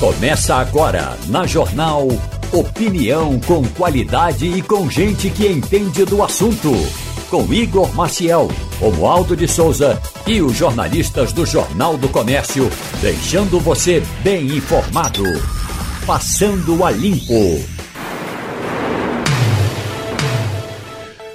Começa agora na Jornal Opinião com qualidade e com gente que entende do assunto. Com Igor Maciel, Romualdo de Souza e os jornalistas do Jornal do Comércio, deixando você bem informado. Passando a Limpo.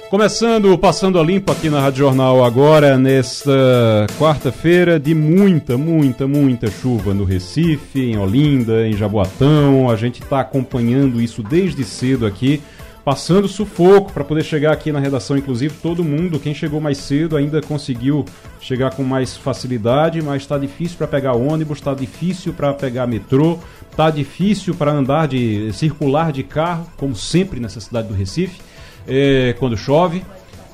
Começando, passando a limpo aqui na Rádio Jornal agora, nesta quarta-feira de muita, muita, muita chuva no Recife, em Olinda, em Jaboatão. A gente está acompanhando isso desde cedo aqui, passando sufoco para poder chegar aqui na redação. Inclusive, todo mundo, quem chegou mais cedo, ainda conseguiu chegar com mais facilidade, mas está difícil para pegar ônibus, está difícil para pegar metrô, está difícil para andar de circular de carro, como sempre nessa cidade do Recife é, quando chove.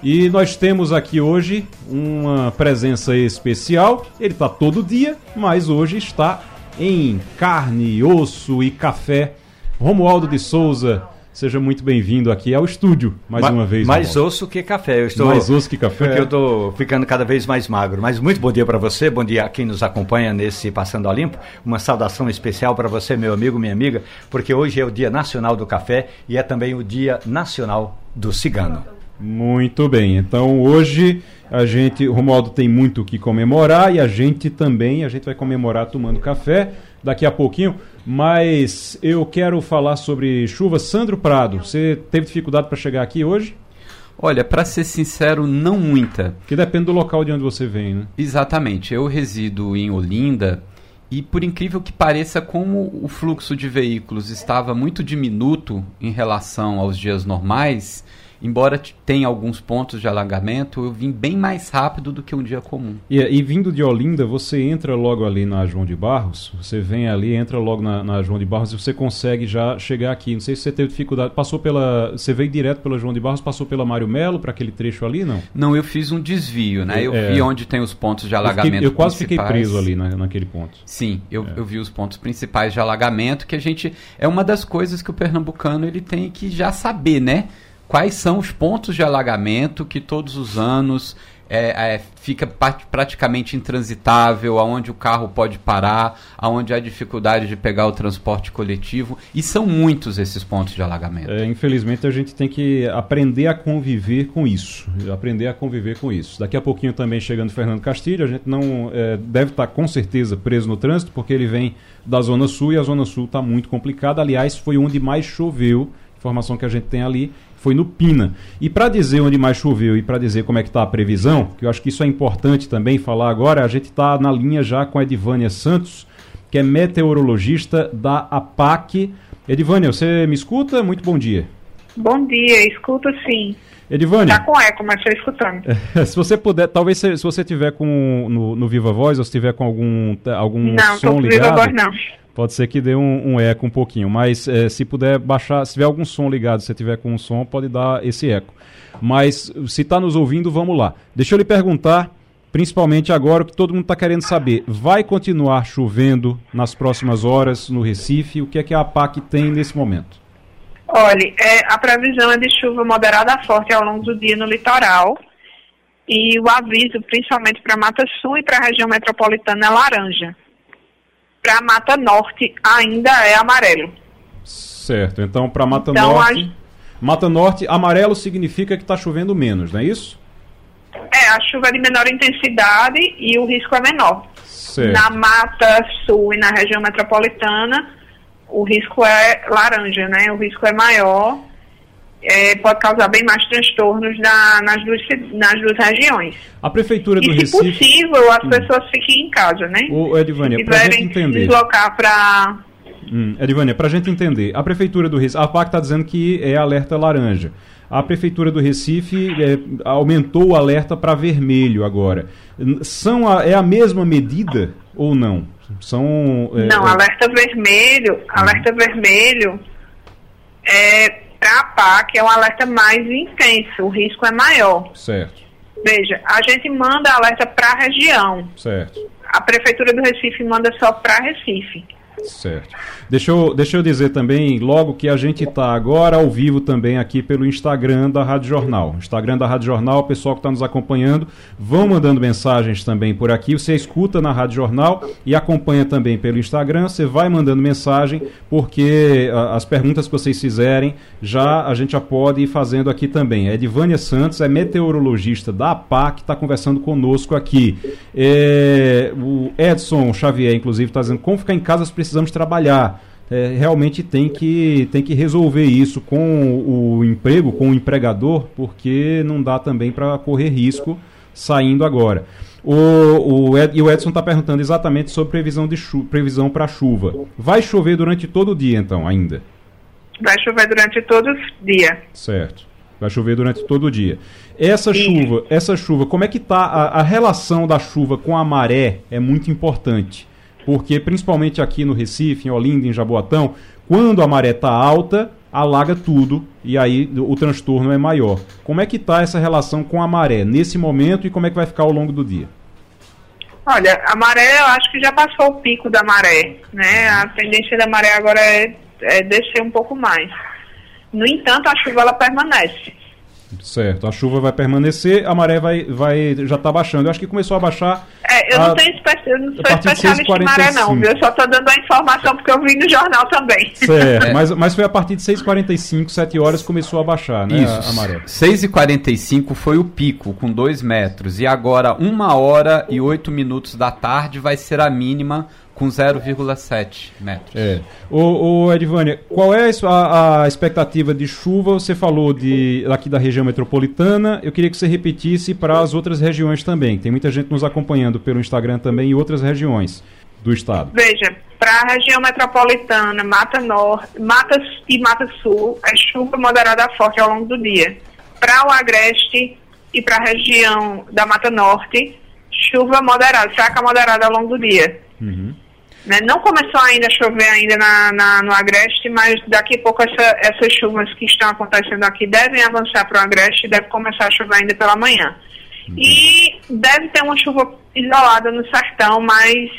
E nós temos aqui hoje uma presença especial. Ele está todo dia, mas hoje está em carne, osso e café. Romualdo de Souza, seja muito bem-vindo aqui ao estúdio mais Ma uma vez. Mais osso que café. Eu estou, mais osso que café. Porque eu estou ficando cada vez mais magro. Mas muito bom dia para você, bom dia a quem nos acompanha nesse Passando a Limpo. Uma saudação especial para você, meu amigo, minha amiga, porque hoje é o Dia Nacional do Café e é também o Dia Nacional do cigano. Muito bem. Então hoje a gente, o Romualdo tem muito o que comemorar e a gente também, a gente vai comemorar tomando café daqui a pouquinho, mas eu quero falar sobre chuva. Sandro Prado, você teve dificuldade para chegar aqui hoje? Olha, para ser sincero, não muita. Que depende do local de onde você vem, né? Exatamente. Eu resido em Olinda e por incrível que pareça, como o fluxo de veículos estava muito diminuto em relação aos dias normais, embora tenha alguns pontos de alagamento, eu vim bem mais rápido do que um dia comum. E, e, vindo de Olinda, você entra logo ali na João de Barros, você vem ali, entra logo na, na, João de Barros e você consegue já chegar aqui. Não sei se você teve dificuldade, passou pela, você veio direto pela João de Barros, passou pela Mário Melo para aquele trecho ali, não? Não, eu fiz um desvio, né? Eu é, vi onde tem os pontos de alagamento. Eu, fiquei, eu quase fiquei preso ali na, naquele ponto. Sim, eu, é. eu vi os pontos principais de alagamento que a gente é uma das coisas que o pernambucano ele tem que já saber, né? Quais são os pontos de alagamento que todos os anos é, é, fica praticamente intransitável, aonde o carro pode parar, aonde há dificuldade de pegar o transporte coletivo. E são muitos esses pontos de alagamento. É, infelizmente a gente tem que aprender a conviver com isso. Aprender a conviver com isso. Daqui a pouquinho também chegando Fernando Castilho, a gente não é, deve estar com certeza preso no trânsito, porque ele vem da Zona Sul e a Zona Sul está muito complicada. Aliás, foi onde mais choveu, informação que a gente tem ali, foi no Pina. E para dizer onde mais choveu e para dizer como é que está a previsão, que eu acho que isso é importante também falar agora, a gente está na linha já com a Edvânia Santos, que é meteorologista da APAC. Edvânia, você me escuta? Muito bom dia. Bom dia, escuta sim. Edivânia. Tá com eco, mas estou escutando. se você puder, talvez se, se você tiver com no, no, Viva Voz ou se tiver com algum algum não, som ligado. Não, Viva Voz não. Pode ser que dê um, um eco um pouquinho, mas é, se puder baixar, se tiver algum som ligado, se tiver com um som, pode dar esse eco. Mas se está nos ouvindo, vamos lá. Deixa eu lhe perguntar, principalmente agora, o que todo mundo está querendo saber. Vai continuar chovendo nas próximas horas no Recife? O que é que a APAC tem nesse momento? Olha, é, a previsão é de chuva moderada a forte ao longo do dia no litoral. E o aviso, principalmente para Mata Sul e para a região metropolitana, é laranja para Mata Norte ainda é amarelo. Certo, então para Mata então, Norte. A... Mata Norte, amarelo significa que está chovendo menos, não é isso? É, a chuva é de menor intensidade e o risco é menor. Certo. Na Mata Sul e na região metropolitana, o risco é laranja, né? O risco é maior é, pode causar bem mais transtornos na, nas, duas, nas duas regiões. A prefeitura do e, Recife... se possível, as hum. pessoas fiquem em casa, né? O Edvânia, para gente entender... deslocar para... Hum, Edvânia, para a gente entender, a prefeitura do Recife... A PAC está dizendo que é alerta laranja. A prefeitura do Recife é, aumentou o alerta para vermelho agora. São a, é a mesma medida ou não? São... É, não, é alerta vermelho... Alerta vermelho... É, para a PAC é um alerta mais intenso, o risco é maior. Certo. Veja, a gente manda alerta para a região. Certo. A Prefeitura do Recife manda só para Recife. Certo. Deixa eu, deixa eu dizer também, logo que a gente está agora ao vivo também aqui pelo Instagram da Rádio Jornal. Instagram da Rádio Jornal, pessoal que está nos acompanhando, vão mandando mensagens também por aqui. Você escuta na Rádio Jornal e acompanha também pelo Instagram. Você vai mandando mensagem, porque a, as perguntas que vocês fizerem, já a gente já pode ir fazendo aqui também. É Edvânia Santos, é meteorologista da APAC, está conversando conosco aqui. É, o Edson Xavier, inclusive, está dizendo como ficar em casa se precisamos trabalhar. É, realmente tem que, tem que resolver isso com o emprego, com o empregador, porque não dá também para correr risco saindo agora. O, o Ed, e o Edson está perguntando exatamente sobre previsão, de chu, previsão para chuva. Vai chover durante todo o dia, então, ainda? Vai chover durante todo o dia. Certo. Vai chover durante todo o dia. Essa chuva, essa chuva, como é que está a, a relação da chuva com a maré? É muito importante porque principalmente aqui no Recife, em Olinda, em Jaboatão, quando a maré está alta, alaga tudo e aí o transtorno é maior. Como é que está essa relação com a maré nesse momento e como é que vai ficar ao longo do dia? Olha, a maré, eu acho que já passou o pico da maré, né? A tendência da maré agora é, é descer um pouco mais. No entanto, a chuva ela permanece. Certo, a chuva vai permanecer, a maré vai, vai já está baixando. Eu acho que começou a baixar. É, eu a, não, tenho espe eu não sou especialista em maré, não. Eu só estou dando a informação porque eu vi no jornal também. Certo, mas, mas foi a partir de 6h45, 7 horas começou a baixar, né? Isso. A, a maré. 6h45 foi o pico, com 2 metros. E agora, 1 hora e 8 minutos da tarde vai ser a mínima com 0,7 metros. É. O, o Edvânia, qual é a, a, expectativa de chuva? Você falou de aqui da região metropolitana. Eu queria que você repetisse para as outras regiões também. Tem muita gente nos acompanhando pelo Instagram também e outras regiões do estado. Veja, para a região metropolitana, Mata Norte, Mata e Mata Sul, é chuva moderada forte ao longo do dia. Para o Agreste e para a região da Mata Norte, chuva moderada, fraca moderada ao longo do dia. Uhum. Né? Não começou ainda a chover ainda na, na, no Agreste, mas daqui a pouco essa, essas chuvas que estão acontecendo aqui devem avançar para o Agreste e deve começar a chover ainda pela manhã. Uhum. E deve ter uma chuva isolada no sertão, mas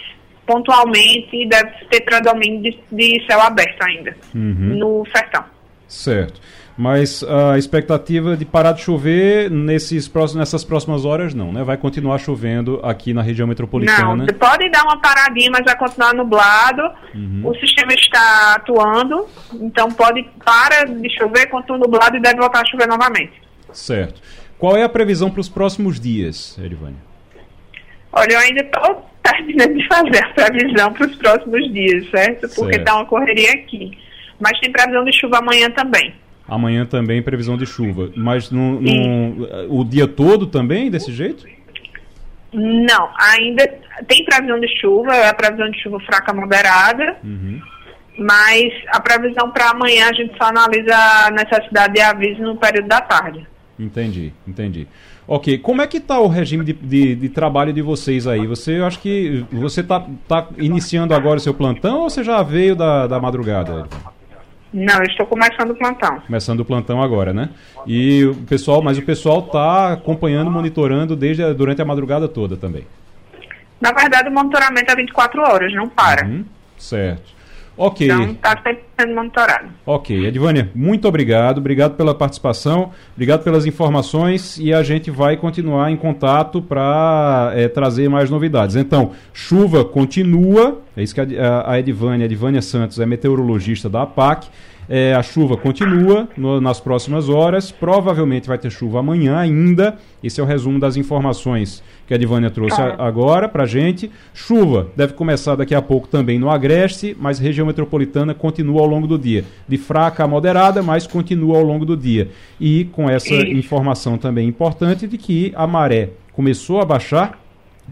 pontualmente deve ter predomínio de, de céu aberto ainda uhum. no sertão. Certo. Mas a expectativa de parar de chover nesses próximos, nessas próximas horas não, né? Vai continuar chovendo aqui na região metropolitana. Não, pode dar uma paradinha, mas vai continuar nublado. Uhum. O sistema está atuando, então pode para de chover, continua nublado e deve voltar a chover novamente. Certo. Qual é a previsão para os próximos dias, Erivânia? Olha, eu ainda estou terminando de fazer a previsão para os próximos dias, certo? Porque está uma correria aqui. Mas tem previsão de chuva amanhã também. Amanhã também previsão de chuva. Mas no, no, o dia todo também desse jeito? Não, ainda tem previsão de chuva, é a previsão de chuva fraca moderada. Uhum. Mas a previsão para amanhã a gente só analisa a necessidade de aviso no período da tarde. Entendi, entendi. Ok, como é que está o regime de, de, de, trabalho de vocês aí? Você, eu acho que você está tá iniciando agora o seu plantão ou você já veio da, da madrugada? Não, eu estou começando o plantão. Começando o plantão agora, né? E o pessoal, mas o pessoal está acompanhando, monitorando desde a, durante a madrugada toda também. Na verdade, o monitoramento é 24 horas, não para. Uhum, certo. Ok. Então está sempre sendo monitorado. Ok. Edvânia, muito obrigado. Obrigado pela participação, obrigado pelas informações e a gente vai continuar em contato para é, trazer mais novidades. Então, chuva continua, é isso que a, a Edvânia, a Edvânia Santos é meteorologista da APAC. É, a chuva continua no, nas próximas horas. Provavelmente vai ter chuva amanhã ainda. Esse é o resumo das informações que a Divânia trouxe ah. agora para gente. Chuva deve começar daqui a pouco também no Agreste, mas região metropolitana continua ao longo do dia. De fraca a moderada, mas continua ao longo do dia. E com essa informação também importante de que a maré começou a baixar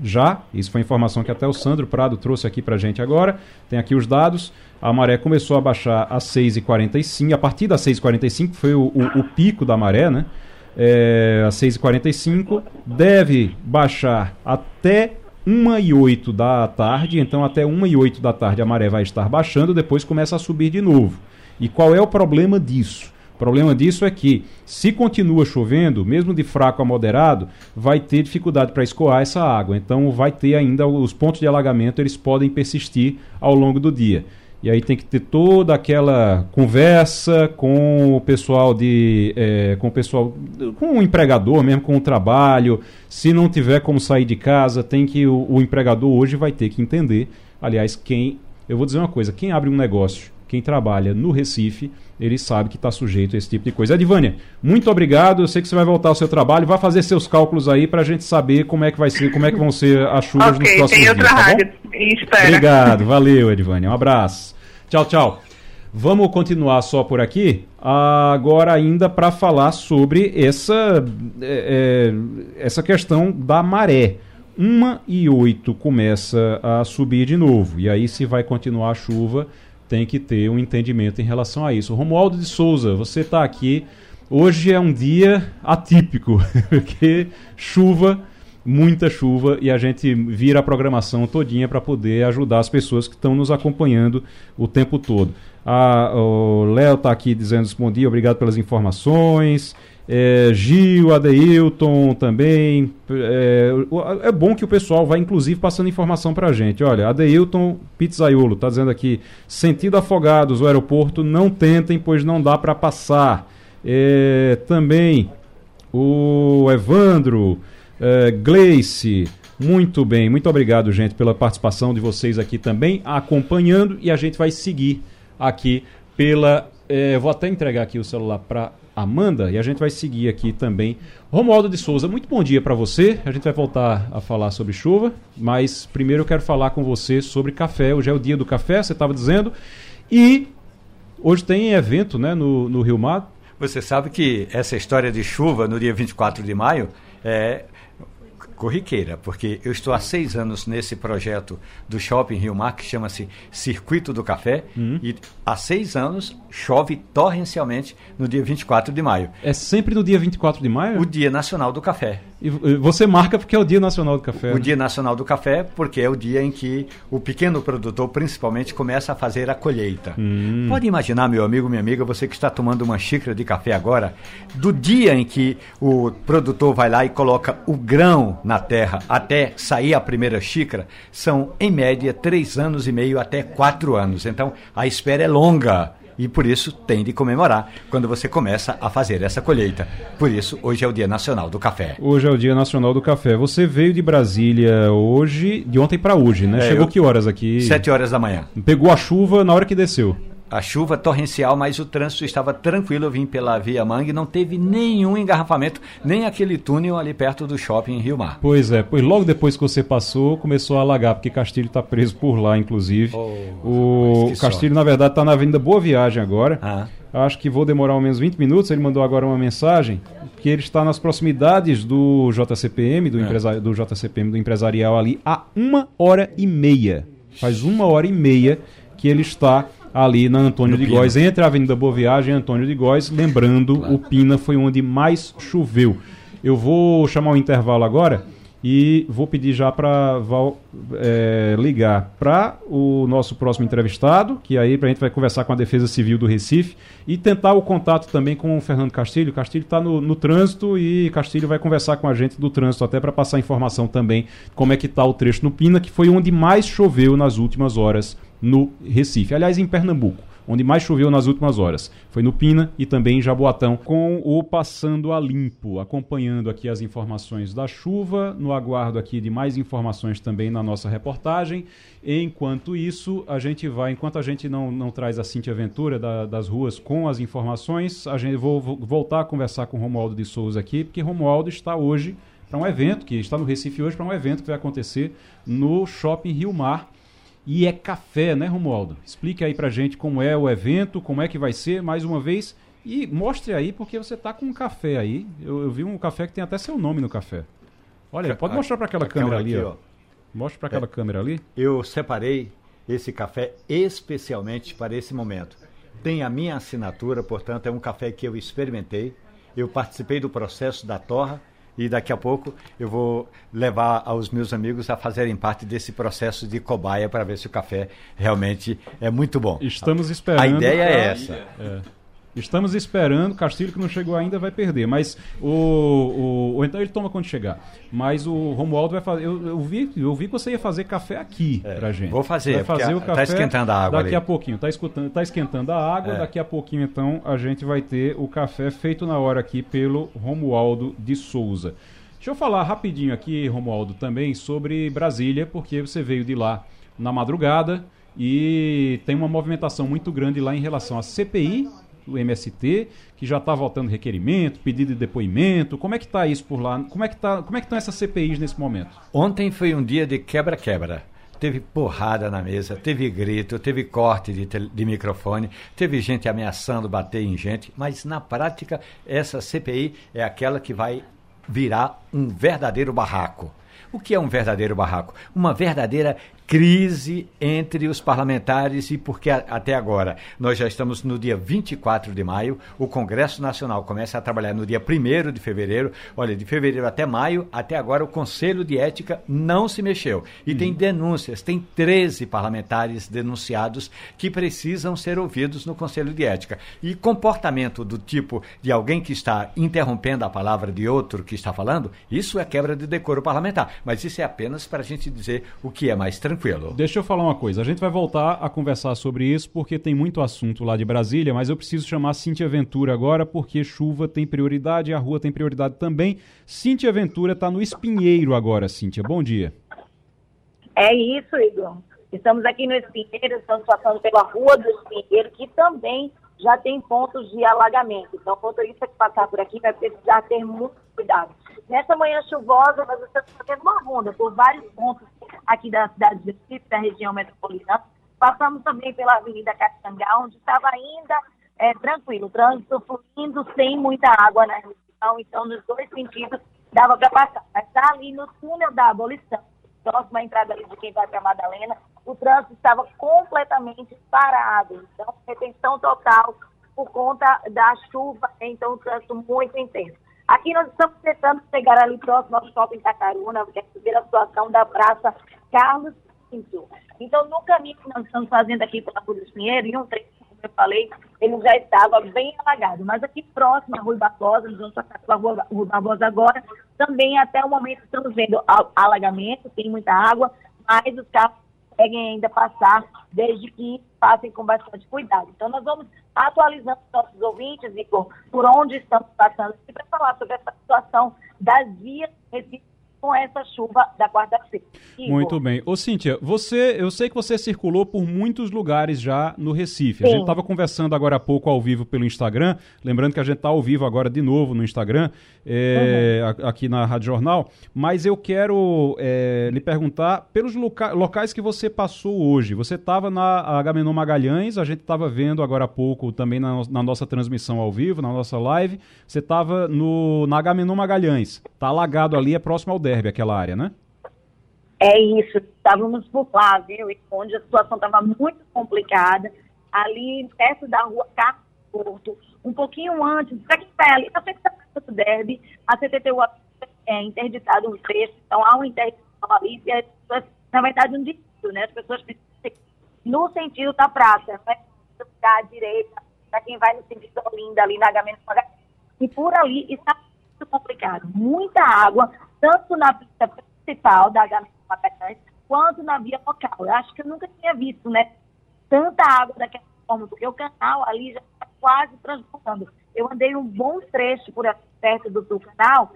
já, isso foi informação que até o Sandro Prado trouxe aqui para gente agora, tem aqui os dados, a maré começou a baixar às 6h45, a partir das 6h45 foi o, o, o pico da maré, né? É, às 6h45, deve baixar até 1 e 8 da tarde, então até 1 e 8 da tarde a maré vai estar baixando, depois começa a subir de novo. E qual é o problema disso? O problema disso é que, se continua chovendo, mesmo de fraco a moderado, vai ter dificuldade para escoar essa água. Então, vai ter ainda os pontos de alagamento, eles podem persistir ao longo do dia. E aí tem que ter toda aquela conversa com o pessoal de. É, com o pessoal. com o empregador mesmo, com o trabalho. Se não tiver como sair de casa, tem que. O, o empregador hoje vai ter que entender. Aliás, quem. Eu vou dizer uma coisa: quem abre um negócio, quem trabalha no Recife, ele sabe que está sujeito a esse tipo de coisa. Edivânia, muito obrigado. Eu sei que você vai voltar ao seu trabalho, vai fazer seus cálculos aí para a gente saber como é que vai ser, como é que vão ser as chuvas okay, nos próximos tem outra dias. Tá rádio. Espera. Obrigado, valeu, Edivânia. Um abraço. Tchau, tchau. Vamos continuar só por aqui, agora ainda para falar sobre essa, é, é, essa questão da maré. Uma e oito começa a subir de novo, e aí se vai continuar a chuva, tem que ter um entendimento em relação a isso. Romualdo de Souza, você está aqui. Hoje é um dia atípico, porque chuva, muita chuva, e a gente vira a programação todinha para poder ajudar as pessoas que estão nos acompanhando o tempo todo. A, o Léo está aqui dizendo bom dia, obrigado pelas informações. É, Gil, Adeilton também. É, é, bom que o pessoal vai, inclusive, passando informação para a gente. Olha, Adeilton Pizzaiolo está dizendo aqui: sentido afogados, o aeroporto não tentem, pois não dá para passar. É, também o Evandro, é, Gleice. Muito bem, muito obrigado, gente, pela participação de vocês aqui também, acompanhando. E a gente vai seguir aqui pela. É, vou até entregar aqui o celular para Amanda e a gente vai seguir aqui também. Romualdo de Souza, muito bom dia para você. A gente vai voltar a falar sobre chuva, mas primeiro eu quero falar com você sobre café. Hoje é o dia do café, você estava dizendo. E hoje tem evento né, no, no Rio Mar. Você sabe que essa história de chuva no dia 24 de maio é corriqueira, porque eu estou há seis anos nesse projeto do Shopping Rio Mar, que chama-se Circuito do Café, uhum. e há seis anos chove torrencialmente no dia 24 de maio. É sempre no dia 24 de maio? O Dia Nacional do Café. E você marca porque é o Dia Nacional do Café. O né? Dia Nacional do Café, porque é o dia em que o pequeno produtor, principalmente, começa a fazer a colheita. Hum. Pode imaginar, meu amigo, minha amiga, você que está tomando uma xícara de café agora, do dia em que o produtor vai lá e coloca o grão na terra até sair a primeira xícara, são, em média, três anos e meio até quatro anos. Então, a espera é longa e por isso tem de comemorar quando você começa a fazer essa colheita. Por isso, hoje é o Dia Nacional do Café. Hoje é o Dia Nacional do Café. Você veio de Brasília hoje, de ontem para hoje, né? É, Chegou eu... que horas aqui? Sete horas da manhã. Pegou a chuva na hora que desceu a chuva torrencial, mas o trânsito estava tranquilo. Eu vim pela Via Mangue, não teve nenhum engarrafamento, nem aquele túnel ali perto do shopping em Rio Mar. Pois é, pois logo depois que você passou, começou a alagar, porque Castilho está preso por lá, inclusive. Oh, o Castilho, na verdade, está na Avenida Boa Viagem agora. Ah. Acho que vou demorar ao menos 20 minutos. Ele mandou agora uma mensagem que ele está nas proximidades do JCPM, do, é. do JCPM, do empresarial ali, há uma hora e meia. Faz uma hora e meia que ele está ali na Antônio no de Góis, entre a Avenida Boa Viagem e Antônio de Góis. Lembrando, claro. o Pina foi onde mais choveu. Eu vou chamar o intervalo agora e vou pedir já para Val é, ligar para o nosso próximo entrevistado, que aí a gente vai conversar com a Defesa Civil do Recife e tentar o contato também com o Fernando Castilho. Castilho está no, no, trânsito e Castilho vai conversar com a gente do trânsito até para passar informação também como é que está o trecho no Pina, que foi onde mais choveu nas últimas horas no Recife. Aliás, em Pernambuco onde mais choveu nas últimas horas. Foi no Pina e também em Jaboatão, com o Passando a Limpo, acompanhando aqui as informações da chuva, no aguardo aqui de mais informações também na nossa reportagem. Enquanto isso, a gente vai, enquanto a gente não, não traz a Cintia Ventura da, das ruas com as informações, a gente vou, vou voltar a conversar com Romualdo de Souza aqui, porque Romualdo está hoje para um evento, que está no Recife hoje, para um evento que vai acontecer no Shopping Rio Mar, e é café, né, Romualdo? Explique aí pra gente como é o evento, como é que vai ser, mais uma vez. E mostre aí, porque você tá com um café aí. Eu, eu vi um café que tem até seu nome no café. Olha, pode mostrar para aquela câmera ali, aqui, ó. Mostre para aquela é, câmera ali. Eu separei esse café especialmente para esse momento. Tem a minha assinatura, portanto, é um café que eu experimentei. Eu participei do processo da torra e daqui a pouco eu vou levar aos meus amigos a fazerem parte desse processo de cobaia para ver se o café realmente é muito bom. Estamos esperando. A ideia é essa. É. Estamos esperando, Castilho que não chegou ainda vai perder, mas o, o, ou então ele toma quando chegar. Mas o Romualdo vai fazer. Eu, eu, vi, eu vi que você ia fazer café aqui é, pra gente. Vou fazer. Vai fazer o tá café. Tá esquentando a água. Daqui ali. a pouquinho, tá, escutando, tá esquentando a água. É. Daqui a pouquinho, então, a gente vai ter o café feito na hora aqui pelo Romualdo de Souza. Deixa eu falar rapidinho aqui, Romualdo, também sobre Brasília, porque você veio de lá na madrugada e tem uma movimentação muito grande lá em relação à CPI do MST, que já está votando requerimento, pedido de depoimento. Como é que está isso por lá? Como é que tá, como é que estão essas CPIs nesse momento? Ontem foi um dia de quebra-quebra. Teve porrada na mesa, teve grito, teve corte de, de microfone, teve gente ameaçando bater em gente, mas na prática essa CPI é aquela que vai virar um verdadeiro barraco. O que é um verdadeiro barraco? Uma verdadeira crise entre os parlamentares e porque até agora nós já estamos no dia 24 de maio, o Congresso Nacional começa a trabalhar no dia 1 de fevereiro. Olha, de fevereiro até maio, até agora o Conselho de Ética não se mexeu. E uhum. tem denúncias, tem 13 parlamentares denunciados que precisam ser ouvidos no Conselho de Ética. E comportamento do tipo de alguém que está interrompendo a palavra de outro que está falando, isso é quebra de decoro parlamentar. Mas isso é apenas para a gente dizer o que é mais tranquilo tranquilo. Deixa eu falar uma coisa. A gente vai voltar a conversar sobre isso porque tem muito assunto lá de Brasília, mas eu preciso chamar Cintia Ventura agora porque chuva tem prioridade e a rua tem prioridade também. Cintia Ventura está no Espinheiro agora, Cintia. Bom dia. É isso, Igor. Estamos aqui no Espinheiro, estamos passando pela rua do Espinheiro, que também já tem pontos de alagamento. Então, o motorista que passar por aqui vai precisar ter muito cuidado. Nessa manhã chuvosa, nós estamos fazendo uma ronda por vários pontos aqui da cidade de Recife, da região metropolitana. Passamos também pela Avenida Caxangá, onde estava ainda é, tranquilo, trânsito fluindo sem muita água na região, então nos dois sentidos dava para passar. Mas está ali no túnel da abolição, próximo à entrada ali de quem vai para Madalena, o trânsito estava completamente parado, então retenção total por conta da chuva, então o trânsito muito intenso. Aqui nós estamos tentando chegar ali próximo ao shopping Tacaruna, que é a situação da Praça Carlos Pinto. Então, no caminho que nós estamos fazendo aqui pela dos Pinheiro, em um trecho, eu falei, ele já estava bem alagado. Mas aqui próximo à Rua Barbosa, nós vamos passar pela Rua, Rua Barbosa agora, também até o momento estamos vendo alagamento, tem muita água, mas os carros conseguem ainda passar, desde que passem com bastante cuidado. Então, nós vamos atualizando nossos ouvintes, Igor, por onde estamos passando, para falar sobre essa situação das vias com essa chuva da quarta-feira. Muito bem. Ô, Cíntia, você, eu sei que você circulou por muitos lugares já no Recife. Sim. A gente estava conversando agora há pouco ao vivo pelo Instagram, lembrando que a gente está ao vivo agora de novo no Instagram, é, uhum. aqui na Rádio Jornal, mas eu quero é, lhe perguntar pelos loca locais que você passou hoje. Você estava na Agamenon Magalhães, a gente estava vendo agora há pouco também na, na, nossa transmissão ao vivo, na nossa live, você estava na Agamenon Magalhães. Está alagado ali, é próximo ao Derby, aquela área, né? É isso, estávamos por lá, viu? Onde a situação estava muito complicada, ali perto da rua Carlos Porto, um pouquinho antes, vai ali, na frente da do Derby, a CTTU é interditado um trecho, então há uma interdição ali, e as pessoas, na verdade, um dito, né? As pessoas no sentido da praça, né? à direita, para quem vai no sentido da Olinda, ali na H E por ali está muito complicado. Muita água, tanto na pista principal da H quanto na via local. Eu acho que eu nunca tinha visto, né? Tanta água daquela forma, porque o canal ali já está quase transbordando. Eu andei um bom trecho por perto do, do canal,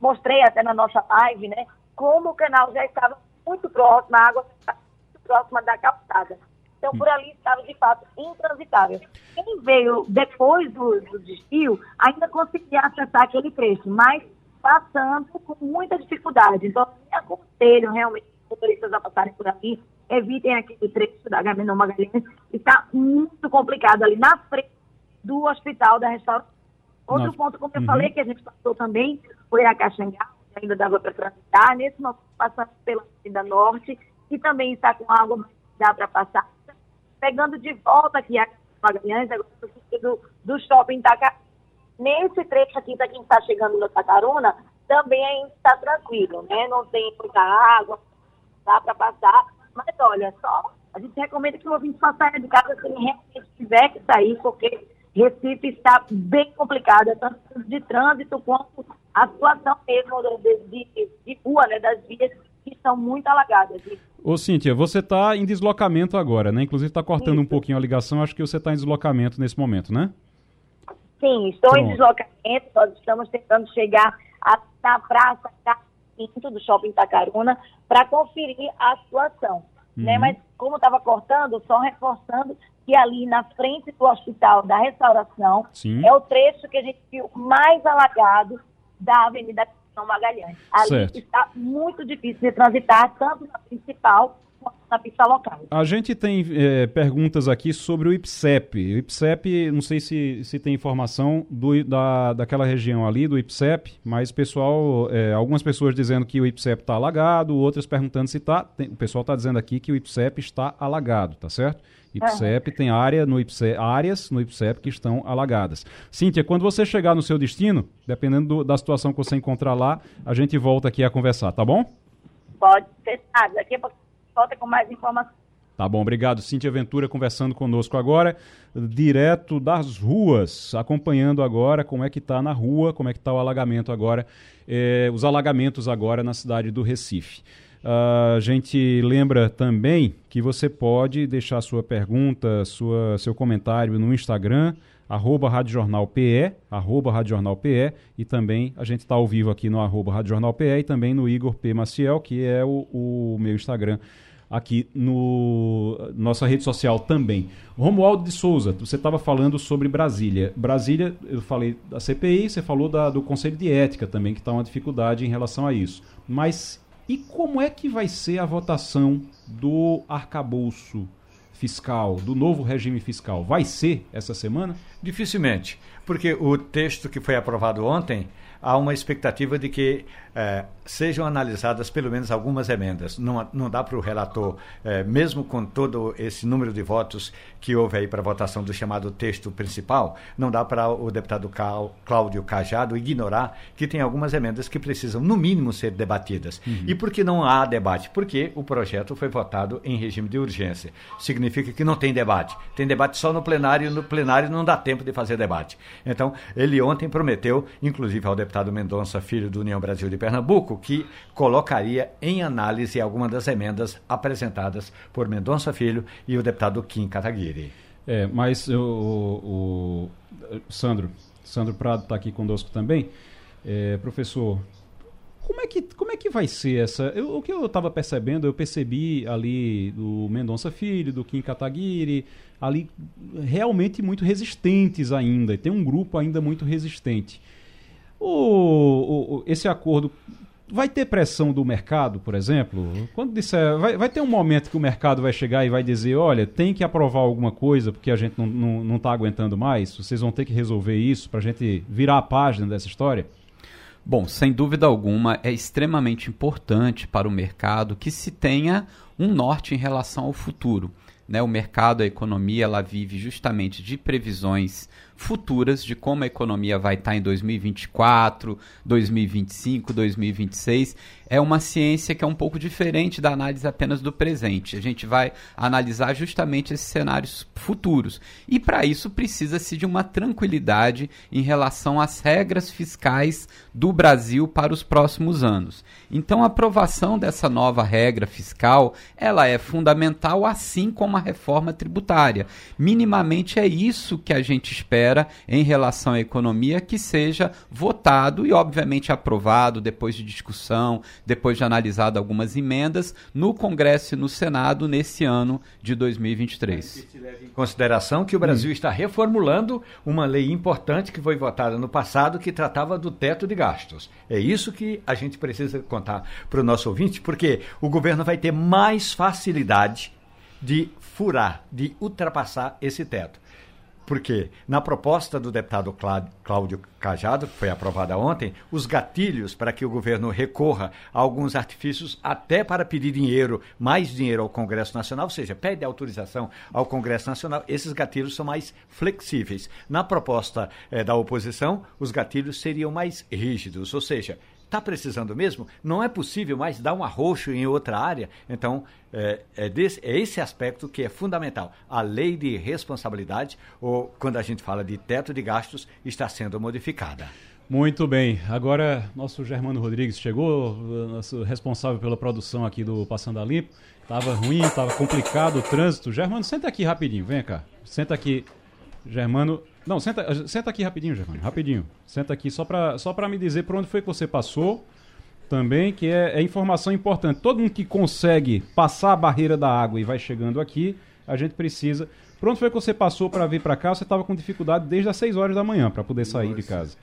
mostrei até na nossa live, né? Como o canal já estava muito próximo, a água estava muito próxima da calçada. Então, por ali estava, de fato, intransitável. Quem veio depois do, do desvio ainda conseguia acessar aquele trecho, mas passando com muita dificuldade. Então, eu aconselho realmente motoristas a passarem por aqui, evitem aquele trecho da Gamenon Magalhães, está muito complicado ali na frente do hospital da restauração. Outro Nossa. ponto, como eu uhum. falei, que a gente passou também, foi a Caxangá, ainda dava para transitar. Nesse momento, passando pela Avenida Norte, que também está com água, mas dá para passar. Pegando de volta aqui a Magalhães, agora sentido do shopping Itaca. Nesse trecho aqui, para quem está chegando no Tacaruna, também ainda está tranquilo, né? Não tem muita água, para passar. Mas olha, só a gente recomenda que o ouvinte só saia de casa se ele realmente tiver que sair, porque Recife está bem complicada, tanto de trânsito quanto a situação mesmo de, de, de rua, né, das vias que estão muito alagadas. Ô, Cíntia, você está em deslocamento agora, né? Inclusive está cortando Isso. um pouquinho a ligação, acho que você está em deslocamento nesse momento, né? Sim, estou Pronto. em deslocamento, nós estamos tentando chegar na praça Quinto do Shopping Itacaruna para conferir a situação. Né? Uhum. Né? Mas como estava cortando, só reforçando que ali na frente do Hospital da Restauração Sim. é o trecho que a gente viu mais alagado da Avenida São Magalhães. Ali certo. está muito difícil de transitar, tanto na principal na pista local. A gente tem é, perguntas aqui sobre o IPSEP. O IPSEP, não sei se, se tem informação do, da, daquela região ali, do IPSEP, mas pessoal, é, algumas pessoas dizendo que o IPSEP está alagado, outras perguntando se está. O pessoal está dizendo aqui que o IPSEP está alagado, tá certo? IPSEP uhum. tem área no IPSEP, áreas no IPSEP que estão alagadas. Cíntia, quando você chegar no seu destino, dependendo do, da situação que você encontrar lá, a gente volta aqui a conversar, tá bom? Pode ser, daqui a pouco volta com mais informações. Tá bom, obrigado. Cíntia Ventura conversando conosco agora, direto das ruas, acompanhando agora como é que está na rua, como é que está o alagamento agora, eh, os alagamentos agora na cidade do Recife. Uh, a gente lembra também que você pode deixar sua pergunta, sua, seu comentário no Instagram, arroba Rádio Jornal PE, arroba Rádio Jornal PE, e também a gente está ao vivo aqui no arroba Rádio Jornal PE e também no Igor P. Maciel, que é o, o meu Instagram aqui no nossa rede social também. Romualdo de Souza, você estava falando sobre Brasília. Brasília, eu falei da CPI, você falou da, do Conselho de Ética também, que está uma dificuldade em relação a isso. Mas e como é que vai ser a votação do arcabouço fiscal, do novo regime fiscal? Vai ser essa semana? Dificilmente, porque o texto que foi aprovado ontem há uma expectativa de que é, sejam analisadas pelo menos algumas emendas. Não, não dá para o relator, é, mesmo com todo esse número de votos que houve aí para a votação do chamado texto principal, não dá para o deputado Cláudio Cajado ignorar que tem algumas emendas que precisam, no mínimo, ser debatidas. Uhum. E por que não há debate? Porque o projeto foi votado em regime de urgência. Significa que não tem debate. Tem debate só no plenário e no plenário não dá tempo de fazer debate. Então, ele ontem prometeu, inclusive ao deputado deputado Mendonça Filho do União Brasil de Pernambuco, que colocaria em análise algumas das emendas apresentadas por Mendonça Filho e o deputado Kim Kataguiri. É, mas o, o, Sandro, Sandro Prado está aqui conosco também. É, professor, como é que, como é que vai ser essa? Eu, o que eu estava percebendo, eu percebi ali do Mendonça Filho, do Kim Kataguiri, ali realmente muito resistentes ainda. Tem um grupo ainda muito resistente. O, o, esse acordo vai ter pressão do mercado, por exemplo? Quando disser, vai, vai ter um momento que o mercado vai chegar e vai dizer, olha, tem que aprovar alguma coisa porque a gente não está não, não tá aguentando mais, vocês vão ter que resolver isso para a gente virar a página dessa história? Bom, sem dúvida alguma, é extremamente importante para o mercado que se tenha um norte em relação ao futuro. Né? O mercado, a economia, ela vive justamente de previsões futuras de como a economia vai estar em 2024, 2025, 2026. É uma ciência que é um pouco diferente da análise apenas do presente. A gente vai analisar justamente esses cenários futuros. E para isso precisa-se de uma tranquilidade em relação às regras fiscais do Brasil para os próximos anos. Então a aprovação dessa nova regra fiscal, ela é fundamental assim como a reforma tributária. Minimamente é isso que a gente espera em relação à economia que seja votado e, obviamente, aprovado depois de discussão, depois de analisado algumas emendas no Congresso e no Senado nesse ano de 2023. Em consideração que o Brasil hum. está reformulando uma lei importante que foi votada no passado que tratava do teto de gastos. É isso que a gente precisa contar para o nosso ouvinte, porque o governo vai ter mais facilidade de furar, de ultrapassar esse teto. Porque na proposta do deputado Cláudio Cajado, que foi aprovada ontem, os gatilhos para que o governo recorra a alguns artifícios até para pedir dinheiro, mais dinheiro ao Congresso Nacional, ou seja, pede autorização ao Congresso Nacional, esses gatilhos são mais flexíveis. Na proposta eh, da oposição, os gatilhos seriam mais rígidos, ou seja, está precisando mesmo, não é possível mais dar um arroxo em outra área. Então, é, é, desse, é esse aspecto que é fundamental. A lei de responsabilidade, ou quando a gente fala de teto de gastos, está sendo modificada. Muito bem. Agora, nosso Germano Rodrigues chegou, nosso responsável pela produção aqui do Passando a Limpo. Tava ruim, tava complicado o trânsito. Germano, senta aqui rapidinho, vem cá. Senta aqui. Germano, não, senta, senta aqui rapidinho, Germano, rapidinho. Senta aqui só para só me dizer por onde foi que você passou também, que é, é, informação importante. Todo mundo que consegue passar a barreira da água e vai chegando aqui, a gente precisa. Por onde foi que você passou para vir para cá? Você estava com dificuldade desde as 6 horas da manhã para poder sair Nossa. de casa.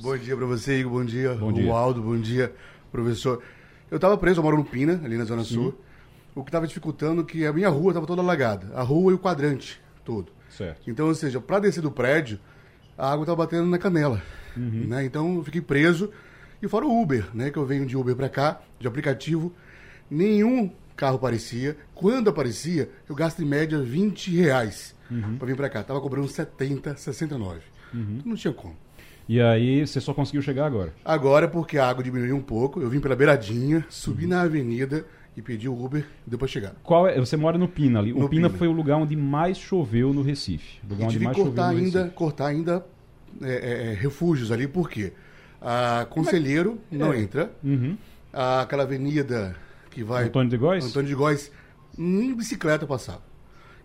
Bom dia para você, Igor. Bom dia, bom dia. Aldo. Bom dia, professor. Eu estava preso, eu moro no Pina, ali na Zona Sim. Sul. O que estava dificultando é que a minha rua estava toda alagada. A rua e o quadrante todo. Certo. Então, ou seja, para descer do prédio, a água estava batendo na canela. Uhum. Né? Então, eu fiquei preso. E fora o Uber, né? Que eu venho de Uber para cá, de aplicativo. Nenhum carro aparecia. Quando aparecia, eu gasto em média 20 reais uhum. para vir para cá. Tava cobrando 70, 69. Uhum. Então, não tinha como. E aí você só conseguiu chegar agora? Agora porque a água diminuiu um pouco. Eu vim pela beiradinha, subi uhum. na avenida e pedi o Uber depois chegar. Qual é? Você mora no Pina ali. No o Pina, Pina, foi o lugar onde mais choveu no Recife. O lugar e onde tive mais que cortar ainda, cortar ainda é, é, é, refúgios ali, por quê? A Conselheiro Mas, não é. entra. Uhum. A, aquela avenida que vai. Antônio de Góis? Antônio de Góis, nem bicicleta passava.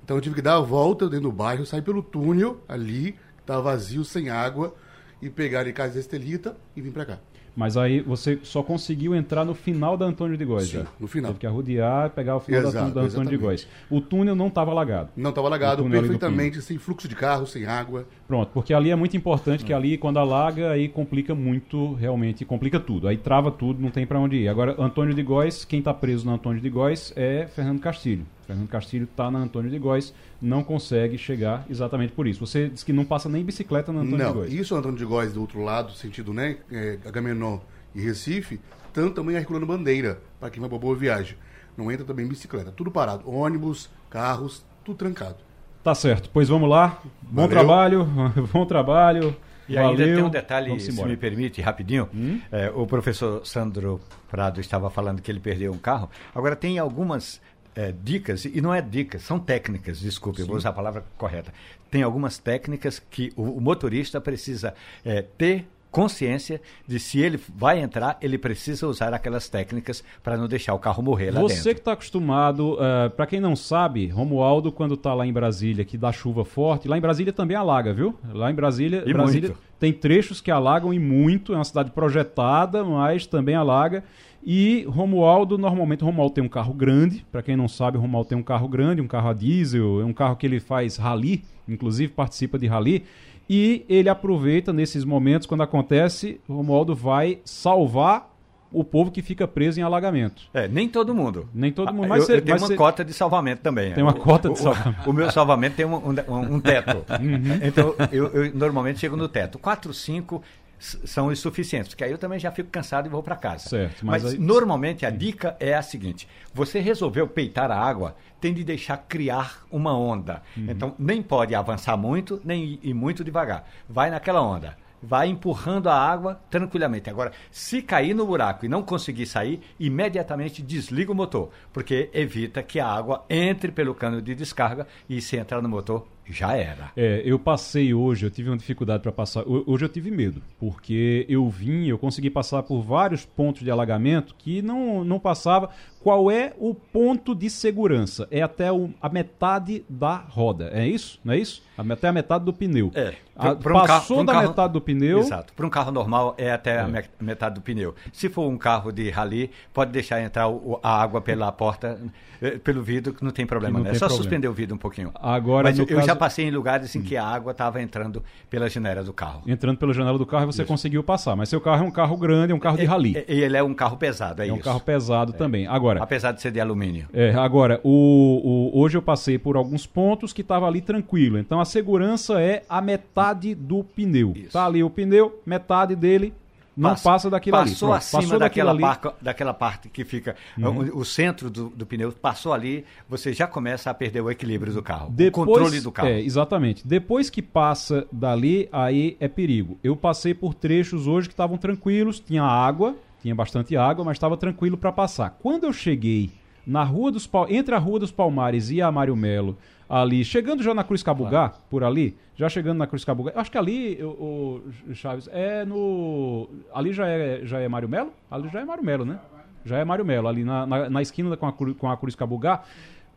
Então eu tive que dar a volta dentro do bairro, sair pelo túnel ali, que estava vazio, sem água e pegar em Casa Estelita e vir para cá. Mas aí você só conseguiu entrar no final da Antônio de Góis. Sim, no final. Teve que arrodear, pegar o final Exato, da, da Antônio de Góis. O túnel não estava alagado. Não estava alagado, perfeitamente, sem fluxo de carro, sem água. Pronto, porque ali é muito importante que ali, quando alaga, aí complica muito, realmente, complica tudo. Aí trava tudo, não tem para onde ir. Agora, Antônio de Góis, quem está preso na Antônio de Góis é Fernando Castilho. Fernando Castilho está na Antônio de Góis, não consegue chegar exatamente por isso. Você disse que não passa nem bicicleta na Antônio não, de Góis. Isso Antônio de Góis do outro lado, sentido, né? É, Agamenon e Recife, tanto também circulando bandeira, para quem vai para boa viagem. Não entra também bicicleta, tudo parado. Ônibus, carros, tudo trancado. Tá certo, pois vamos lá. Bom Valeu. trabalho, bom trabalho. E Valeu. ainda tem um detalhe, se me permite, rapidinho. Hum? É, o professor Sandro Prado estava falando que ele perdeu um carro. Agora, tem algumas é, dicas, e não é dicas, são técnicas, desculpe, eu vou usar a palavra correta. Tem algumas técnicas que o, o motorista precisa é, ter consciência de se ele vai entrar, ele precisa usar aquelas técnicas para não deixar o carro morrer lá Você dentro. Você que está acostumado, uh, eh, para quem não sabe, Romualdo, quando está lá em Brasília, que dá chuva forte, lá em Brasília também alaga, viu? Lá em Brasília, e Brasília muito. tem trechos que alagam e muito, é uma cidade projetada, mas também alaga. E Romualdo, normalmente Romualdo tem um carro grande, para quem não sabe, Romualdo tem um carro grande, um carro a diesel, é um carro que ele faz rally, inclusive participa de rally. E ele aproveita nesses momentos, quando acontece, o Romualdo vai salvar o povo que fica preso em alagamento. É, nem todo mundo. Nem todo mundo. Ah, mas eu, eu tenho uma ser... cota de salvamento também. Tem uma o, cota de salvamento. O, o, meu salvamento tem um, um, um teto. Uhum. Então, eu, eu, normalmente chego no teto. 4, 5 são os suficientes, porque aí eu também já fico cansado e vou para casa. Certo, mas, mas aí... normalmente a dica é a seguinte: você resolveu peitar a água, tem de deixar criar uma onda. Uhum. Então nem pode avançar muito, nem ir muito devagar. Vai naquela onda vai empurrando a água tranquilamente. Agora, se cair no buraco e não conseguir sair, imediatamente desliga o motor, porque evita que a água entre pelo cano de descarga e se entrar no motor, já era. É, eu passei hoje, eu tive uma dificuldade para passar. Hoje eu tive medo, porque eu vim, eu consegui passar por vários pontos de alagamento que não, não passava. Qual é o ponto de segurança? É até o, a metade da roda, é isso? Não é isso? Até a metade do pneu. É. Pra, pra passou um carro, da carro, metade do pneu. Exato. Para um carro normal é até é. a metade do pneu. Se for um carro de rally, pode deixar entrar o, a água pela porta, eh, pelo vidro, que não tem problema. Não né? É só problema. suspender o vidro um pouquinho. Agora, Mas eu caso... já passei em lugares em que a água estava entrando pela janela do carro. Entrando pela janela do carro e você isso. conseguiu passar. Mas seu carro é um carro grande, é um carro de rally. E, ele é um carro pesado, é, é isso. É um carro pesado é. também. Agora, Apesar de ser de alumínio. É, agora, o, o, hoje eu passei por alguns pontos que estava ali tranquilo. Então a segurança é a metade do pneu. Isso. Tá ali o pneu, metade dele não passa, passa daquilo passou ali. Acima passou daquela, ali. Daquela parte que fica uhum. o, o, centro do, do, pneu, passou ali, você já começa a perder o equilíbrio do carro, Depois, o controle do carro. É, exatamente. Depois que passa dali, aí é perigo. Eu passei por trechos hoje que estavam tranquilos, tinha água, tinha bastante água, mas estava tranquilo para passar. Quando eu cheguei na rua dos entre a Rua dos Palmares e a Mário Melo, ali, chegando já na Cruz Cabugá, claro. por ali, já chegando na Cruz Cabugá, acho que ali, o, o, Chaves, é no. Ali já é, já é Mário Melo? Ali já é Mário Melo, né? Já é Mário Melo, ali na, na, na esquina com a, com a Cruz Cabugá.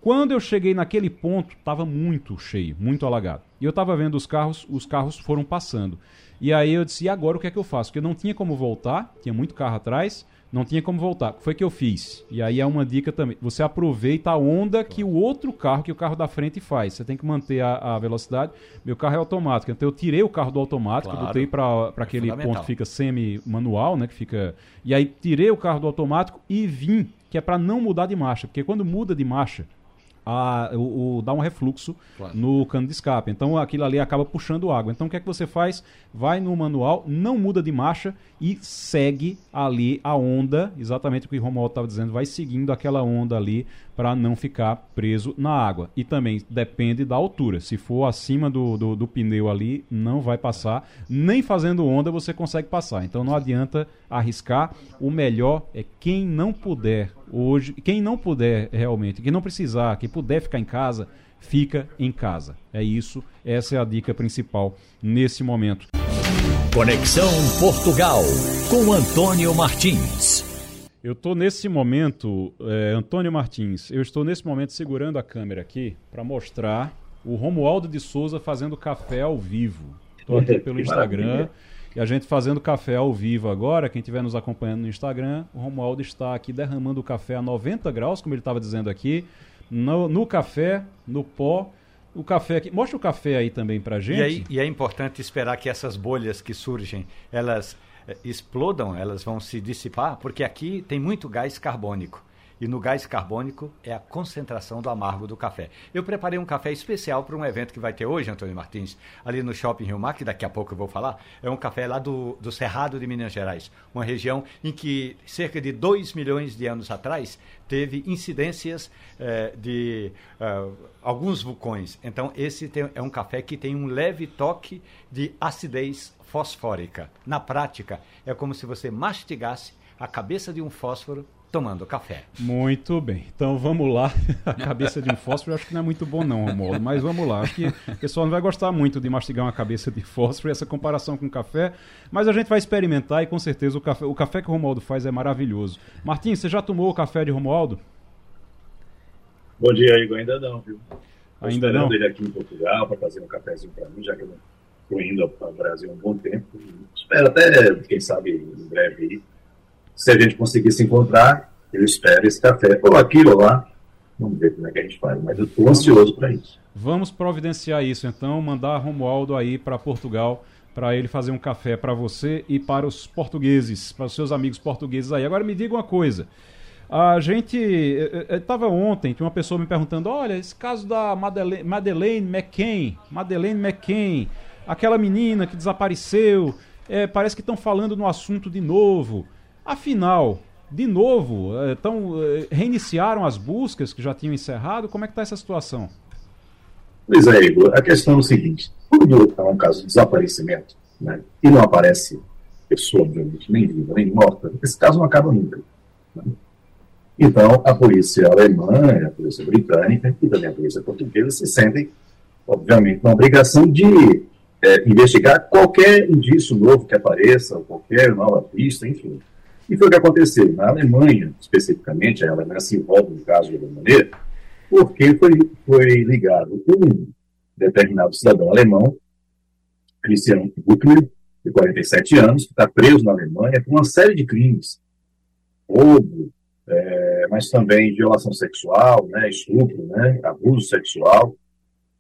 Quando eu cheguei naquele ponto, estava muito cheio, muito alagado. E eu estava vendo os carros, os carros foram passando. E aí eu disse, e agora o que é que eu faço? Porque não tinha como voltar, tinha muito carro atrás, não tinha como voltar. Foi que eu fiz. E aí é uma dica também. Você aproveita a onda que o outro carro, que o carro da frente faz. Você tem que manter a, a velocidade. Meu carro é automático, então eu tirei o carro do automático, claro. botei para é aquele ponto que fica semi-manual, né? Que fica. E aí tirei o carro do automático e vim, que é para não mudar de marcha. Porque quando muda de marcha, a, o, o, dá um refluxo claro. no cano de escape. Então aquilo ali acaba puxando água. Então o que é que você faz? Vai no manual, não muda de marcha e segue ali a onda, exatamente o que o Romualdo estava dizendo, vai seguindo aquela onda ali para não ficar preso na água. E também depende da altura. Se for acima do, do, do, pneu ali, não vai passar. Nem fazendo onda você consegue passar. Então não adianta arriscar. O melhor é quem não puder hoje, quem não puder realmente, quem não precisar, quem puder ficar em casa, fica em casa. É isso. Essa é a dica principal nesse momento. Conexão Portugal com Antônio Martins. Eu estou nesse momento, é, Antônio Martins, eu estou nesse momento segurando a câmera aqui para mostrar o Romualdo de Souza fazendo café ao vivo. Estou aqui pelo Instagram e a gente fazendo café ao vivo agora. Quem estiver nos acompanhando no Instagram, o Romualdo está aqui derramando o café a 90 graus, como ele estava dizendo aqui, no, no café, no pó o café aqui. Mostra o café aí também para gente. E, aí, e é importante esperar que essas bolhas que surgem, elas explodam, elas vão se dissipar, porque aqui tem muito gás carbônico. E no gás carbônico é a concentração do amargo do café. Eu preparei um café especial para um evento que vai ter hoje, Antônio Martins, ali no Shopping Rio Mar, que daqui a pouco eu vou falar. É um café lá do, do Cerrado de Minas Gerais, uma região em que cerca de 2 milhões de anos atrás teve incidências eh, de uh, alguns vulcões. Então, esse tem, é um café que tem um leve toque de acidez fosfórica. Na prática, é como se você mastigasse a cabeça de um fósforo tomando café. Muito bem. Então vamos lá. A cabeça de um fósforo eu acho que não é muito bom não, Romualdo, mas vamos lá. Acho que o pessoal não vai gostar muito de mastigar uma cabeça de fósforo, essa comparação com café, mas a gente vai experimentar e com certeza o café, o café que o Romualdo faz é maravilhoso. Martins, você já tomou o café de Romualdo? Bom dia, Igor. Ainda não, viu? Tô Ainda não? ele aqui em Portugal para fazer um cafezinho para mim, já que eu estou indo ao Brasil há um bom tempo. Espero até, quem sabe, em breve se a gente conseguir se encontrar, eu espero esse café, ou aquilo ou lá. Vamos ver como é que a gente faz, mas eu estou ansioso para isso. Vamos providenciar isso, então, mandar Romualdo aí para Portugal para ele fazer um café para você e para os portugueses, para os seus amigos portugueses aí. Agora me diga uma coisa. A gente estava ontem, tinha uma pessoa me perguntando: olha, esse caso da Madeleine, Madeleine McCain, Madeleine McCain, aquela menina que desapareceu, é, parece que estão falando no assunto de novo. Afinal, de novo, então, reiniciaram as buscas que já tinham encerrado? Como é que está essa situação? Pois é, Igor. A questão é o seguinte: quando é um caso de desaparecimento né, e não aparece pessoa, obviamente, nem viva nem morta, esse caso não acaba nunca. Né? Então, a polícia alemã, a polícia britânica e também a polícia portuguesa se sentem, obviamente, na obrigação de é, investigar qualquer indício novo que apareça, qualquer nova pista, enfim. E foi o que aconteceu. Na Alemanha, especificamente, a Alemanha se envolve no caso da maneira, porque foi, foi ligado um determinado cidadão alemão, Christian Buchner, de 47 anos, que está preso na Alemanha por uma série de crimes. Roubo, é, mas também violação sexual, né, estupro, né, abuso sexual,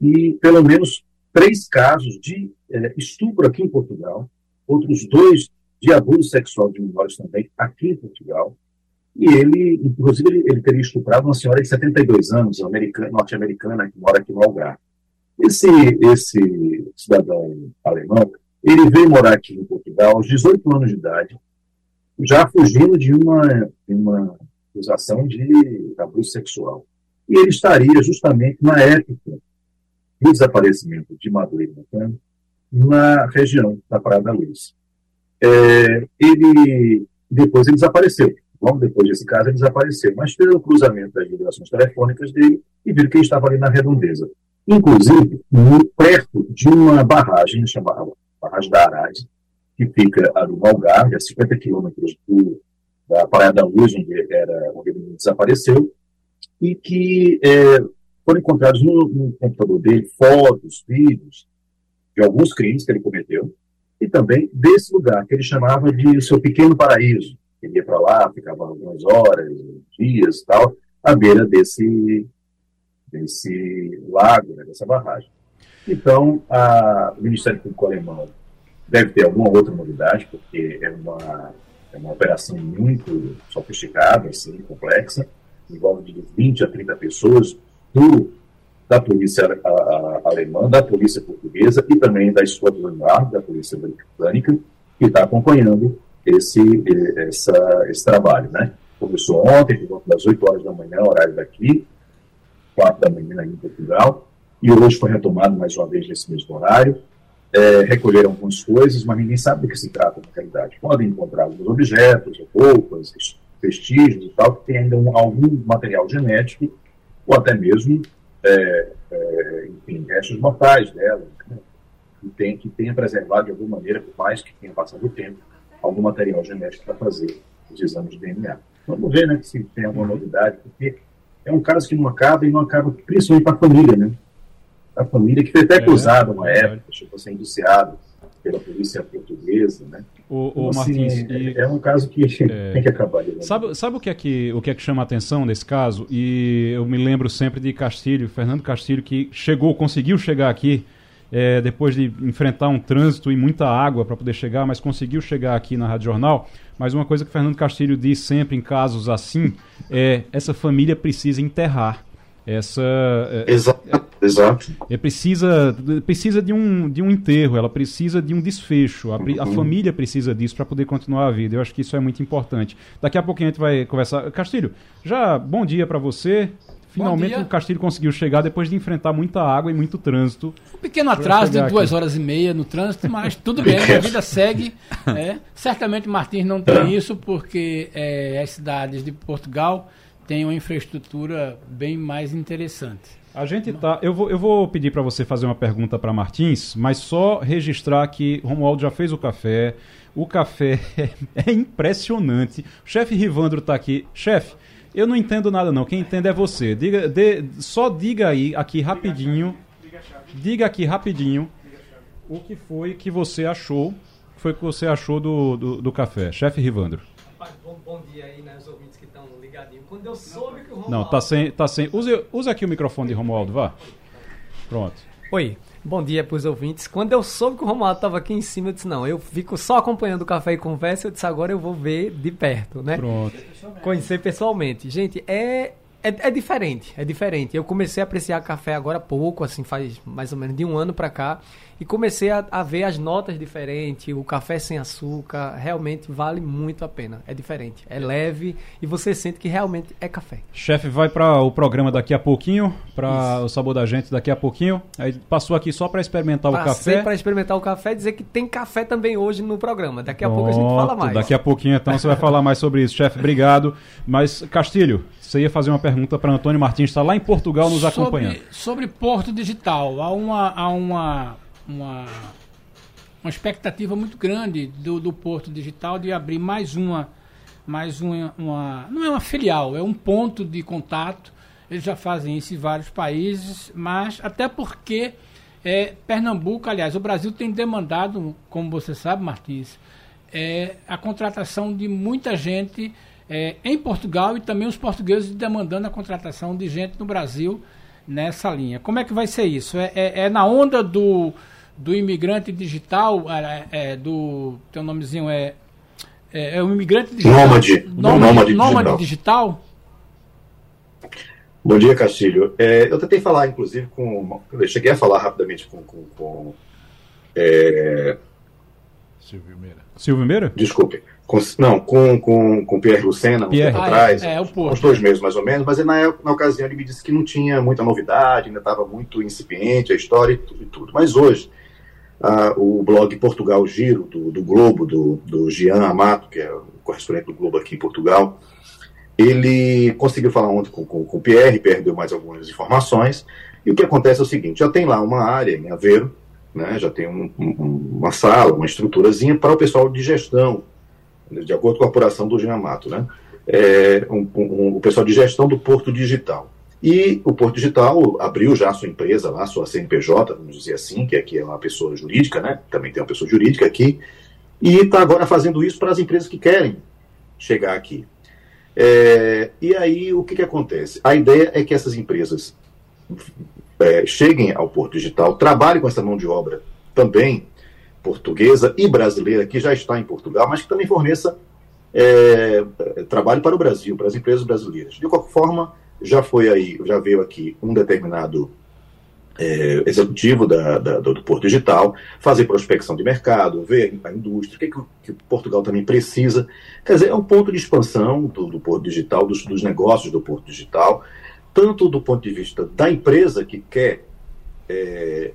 e pelo menos três casos de é, estupro aqui em Portugal, outros dois de abuso sexual de menores também aqui em Portugal. E ele, inclusive, ele, ele teria estuprado uma senhora de 72 anos, norte-americana, que mora aqui no Algarve. Esse, esse cidadão alemão, ele veio morar aqui em Portugal aos 18 anos de idade, já fugindo de uma, uma acusação de abuso sexual. E ele estaria justamente na época do desaparecimento de Madureira na região da Praia da Luz. É, ele depois ele desapareceu. Logo depois desse caso, ele desapareceu. Mas fez o cruzamento das ligações telefônicas dele e viram que ele estava ali na redondeza. Inclusive, perto de uma barragem chamada Barragem da Arade, que fica ali no Algarve, a 50 quilômetros da Praia da Luz, onde, era, onde ele desapareceu, e que é, foram encontrados no, no, computador dele fotos, vídeos de alguns crimes que ele cometeu, e também desse lugar que ele chamava de seu pequeno paraíso. Ele ia para lá, ficava algumas horas, dias tal, à beira desse, desse lago, né, dessa barragem. Então, a, o Ministério Público Alemão deve ter alguma outra novidade, porque é uma, é uma operação muito sofisticada, assim, complexa, envolve de 20 a 30 pessoas do, da polícia alemã, da polícia portuguesa e também da Scotland Yard, da polícia britânica, que está acompanhando esse, essa, esse trabalho. Né? Começou ontem, por volta das 8 horas da manhã, horário daqui, 4 da manhã em Portugal, e hoje foi retomado mais uma vez nesse mesmo horário. É, recolheram algumas coisas, mas ninguém sabe do que se trata na realidade. Podem encontrar alguns objetos, roupas, vestígios e tal, que tem ainda um, algum material genético, ou até mesmo, é, é, enfim, restos mortais dela, né? que, tem, que tenha preservado de alguma maneira, por mais que tenha passado o tempo, algum material genético para fazer os exames de DNA. Vamos ver né, se tem alguma novidade, porque é um caso que não acaba e não acaba principalmente para a família, né? A família que foi até é, acusada é, uma época, chegou a ser indiciado pela polícia portuguesa, né? O, o então, assim, Martins, é, é, um caso que é, tem que acabar. Né? Sabe, sabe o, que é que, o que é que chama a atenção nesse caso? E eu me lembro sempre de Castilho, Fernando Castilho, que chegou, conseguiu chegar aqui é, depois de enfrentar um trânsito e muita água para poder chegar, mas conseguiu chegar aqui na Rádio Jornal. Mas uma coisa que Fernando Castilho diz sempre em casos assim é essa família precisa enterrar essa exato, é, exato. É, precisa precisa de um, de um enterro ela precisa de um desfecho a, a uhum. família precisa disso para poder continuar a vida eu acho que isso é muito importante daqui a pouquinho a gente vai conversar Castilho já bom dia para você Finalmente o Castilho conseguiu chegar depois de enfrentar muita água e muito trânsito. Um pequeno atraso de duas aqui. horas e meia no trânsito, mas tudo bem, a vida segue. É. Certamente Martins não tem isso, porque é, as cidades de Portugal têm uma infraestrutura bem mais interessante. A gente tá. Eu vou, eu vou pedir para você fazer uma pergunta para Martins, mas só registrar que Romualdo já fez o café. O café é, é impressionante. O chefe Rivandro está aqui. Chefe, eu não entendo nada não. Quem entende é você. Diga, de, só diga aí aqui rapidinho. Diga aqui rapidinho o que foi que você achou. Foi que você achou do, do, do café, chefe Rivandro. Bom, bom, dia aí, né, os ouvintes. Quando eu soube que o Romualdo... Não, tá sem, tá sem. Use, use aqui o microfone de Romualdo, vá. Pronto. Oi, bom dia para os ouvintes. Quando eu soube que o Romualdo estava aqui em cima, eu disse, não, eu fico só acompanhando o Café e Conversa, eu disse, agora eu vou ver de perto, né? Pronto. Conhecer pessoalmente. Gente, é é, é, diferente, é diferente. Eu comecei a apreciar café agora há pouco, assim, faz mais ou menos de um ano para cá, e comecei a, a, ver as notas diferentes, o café sem açúcar, realmente vale muito a pena. É diferente, é leve e você sente que realmente é café. Chefe, vai para o programa daqui a pouquinho, para o sabor da gente daqui a pouquinho. Aí passou aqui só para experimentar Passei o café. para experimentar o café e dizer que tem café também hoje no programa. Daqui a Pronto, pouco a gente fala mais. Daqui a pouquinho então você vai falar mais sobre isso. Chefe, obrigado. Mas Castilho, você ia fazer uma pergunta para Antônio Martins, está lá em Portugal nos sobre, acompanhando. Sobre Porto Digital, há uma, há uma, uma, uma expectativa muito grande do, do Porto Digital de abrir mais uma, mais uma, uma, não é uma filial, é um ponto de contato. Eles já fazem isso em vários países, mas até porque é, Pernambuco, aliás, o Brasil tem demandado, como você sabe, Martins, é, a contratação de muita gente é, em Portugal e também os portugueses demandando a contratação de gente no Brasil nessa linha. Como é que vai ser isso? É, é, é na onda do, do imigrante digital, é, é do. Teu nomezinho é. É, é o imigrante digital. Nômade. Nômade, nômade, nômade digital. Bom dia, Castilho. É, eu tentei falar, inclusive, com. Eu cheguei a falar rapidamente com. com, com é... Silvio Meira. Silvio Meira? Desculpe. Com, não, com, com, com Pierre Lucena, um tempo ah, atrás, é, é, uns dois meses mais ou menos, mas na, na ocasião ele me disse que não tinha muita novidade, ainda estava muito incipiente a história e tudo, e tudo. Mas hoje, a, o blog Portugal Giro, do, do Globo, do, do Gian Amato, que é o correspondente do Globo aqui em Portugal, ele conseguiu falar ontem com, com, com o Pierre, Pierre deu mais algumas informações, e o que acontece é o seguinte, já tem lá uma área em Aveiro, né, já tem um, um, uma sala, uma estruturazinha para o pessoal de gestão, de acordo com a apuração do Jean Mato, né, é, um, um, o pessoal de gestão do Porto Digital. E o Porto Digital abriu já a sua empresa lá, sua CNPJ, vamos dizer assim, que aqui é uma pessoa jurídica, né, também tem uma pessoa jurídica aqui, e está agora fazendo isso para as empresas que querem chegar aqui. É, e aí, o que, que acontece? A ideia é que essas empresas é, cheguem ao Porto Digital, trabalhem com essa mão de obra também portuguesa e brasileira, que já está em Portugal, mas que também forneça é, trabalho para o Brasil, para as empresas brasileiras. De qualquer forma, já foi aí, já veio aqui um determinado é, executivo da, da, do Porto Digital, fazer prospecção de mercado, ver a indústria, o que, que, que Portugal também precisa. Quer dizer, é um ponto de expansão do, do Porto Digital, dos, dos negócios do Porto Digital, tanto do ponto de vista da empresa que quer é,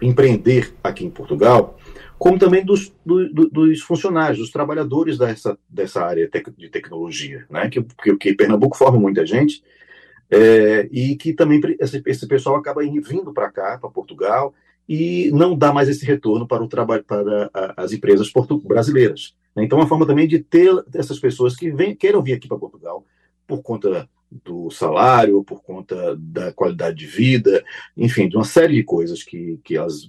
empreender aqui em Portugal, como também dos, do, dos funcionários, dos trabalhadores dessa, dessa área de tecnologia, né? que, que, que Pernambuco forma muita gente, é, e que também esse, esse pessoal acaba vindo para cá, para Portugal, e não dá mais esse retorno para o trabalho para as empresas brasileiras. Né? Então, uma forma também de ter essas pessoas que vem, queiram vir aqui para Portugal por conta do salário, por conta da qualidade de vida, enfim, de uma série de coisas que, que elas.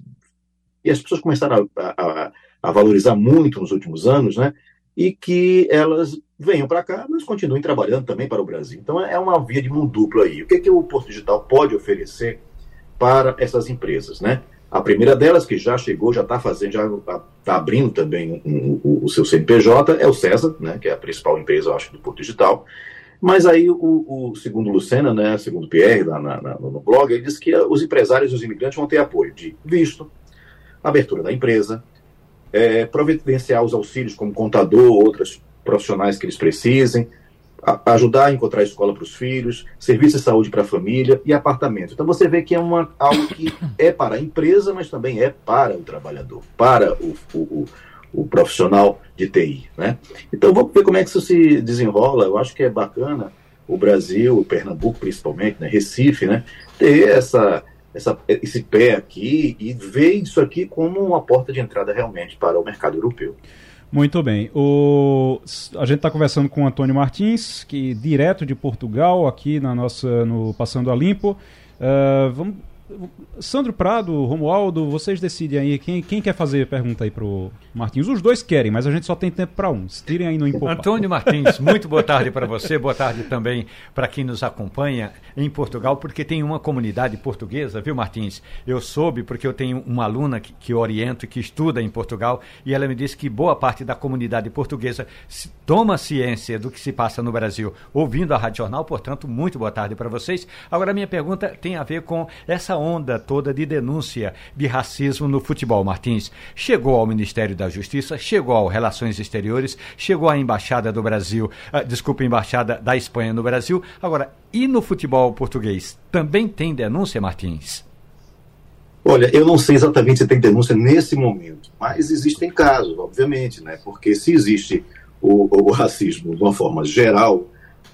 E as pessoas começaram a, a, a valorizar muito nos últimos anos, né? E que elas venham para cá, mas continuem trabalhando também para o Brasil. Então é uma via de mão dupla aí. O que, é que o Porto Digital pode oferecer para essas empresas, né? A primeira delas, que já chegou, já está fazendo, já está abrindo também um, um, o seu CNPJ, é o César, né, que é a principal empresa, eu acho, do Porto Digital. Mas aí, o, o segundo Lucena, né, segundo Pierre, na, na, no blog, ele diz que os empresários e os imigrantes vão ter apoio de visto, abertura da empresa, é, providenciar os auxílios como contador, outros profissionais que eles precisem, a, ajudar a encontrar escola para os filhos, serviço de saúde para a família e apartamento. Então você vê que é uma, algo que é para a empresa, mas também é para o trabalhador, para o, o, o profissional de TI. Né? Então vamos ver como é que isso se desenrola. Eu acho que é bacana o Brasil, o Pernambuco principalmente, né? Recife, né? ter essa, essa, esse pé aqui e ver isso aqui como uma porta de entrada realmente para o mercado europeu. Muito bem. O, a gente está conversando com o Antônio Martins, que direto de Portugal, aqui na nossa, no Passando a Limpo. Uh, vamos Sandro Prado, Romualdo, vocês decidem aí quem, quem quer fazer pergunta aí pro Martins. Os dois querem, mas a gente só tem tempo para um. Se tirem aí no Impopar. Antônio Martins, muito boa tarde para você, boa tarde também para quem nos acompanha em Portugal, porque tem uma comunidade portuguesa, viu, Martins? Eu soube porque eu tenho uma aluna que, que oriento, que estuda em Portugal, e ela me disse que boa parte da comunidade portuguesa toma ciência do que se passa no Brasil ouvindo a Rádio Jornal, portanto, muito boa tarde para vocês. Agora, minha pergunta tem a ver com essa onda toda de denúncia de racismo no futebol, Martins. Chegou ao Ministério da Justiça, chegou ao Relações Exteriores, chegou à Embaixada do Brasil, uh, desculpa, Embaixada da Espanha no Brasil. Agora, e no futebol português? Também tem denúncia, Martins? Olha, eu não sei exatamente se tem denúncia nesse momento, mas existem casos, obviamente, né? Porque se existe o, o racismo de uma forma geral,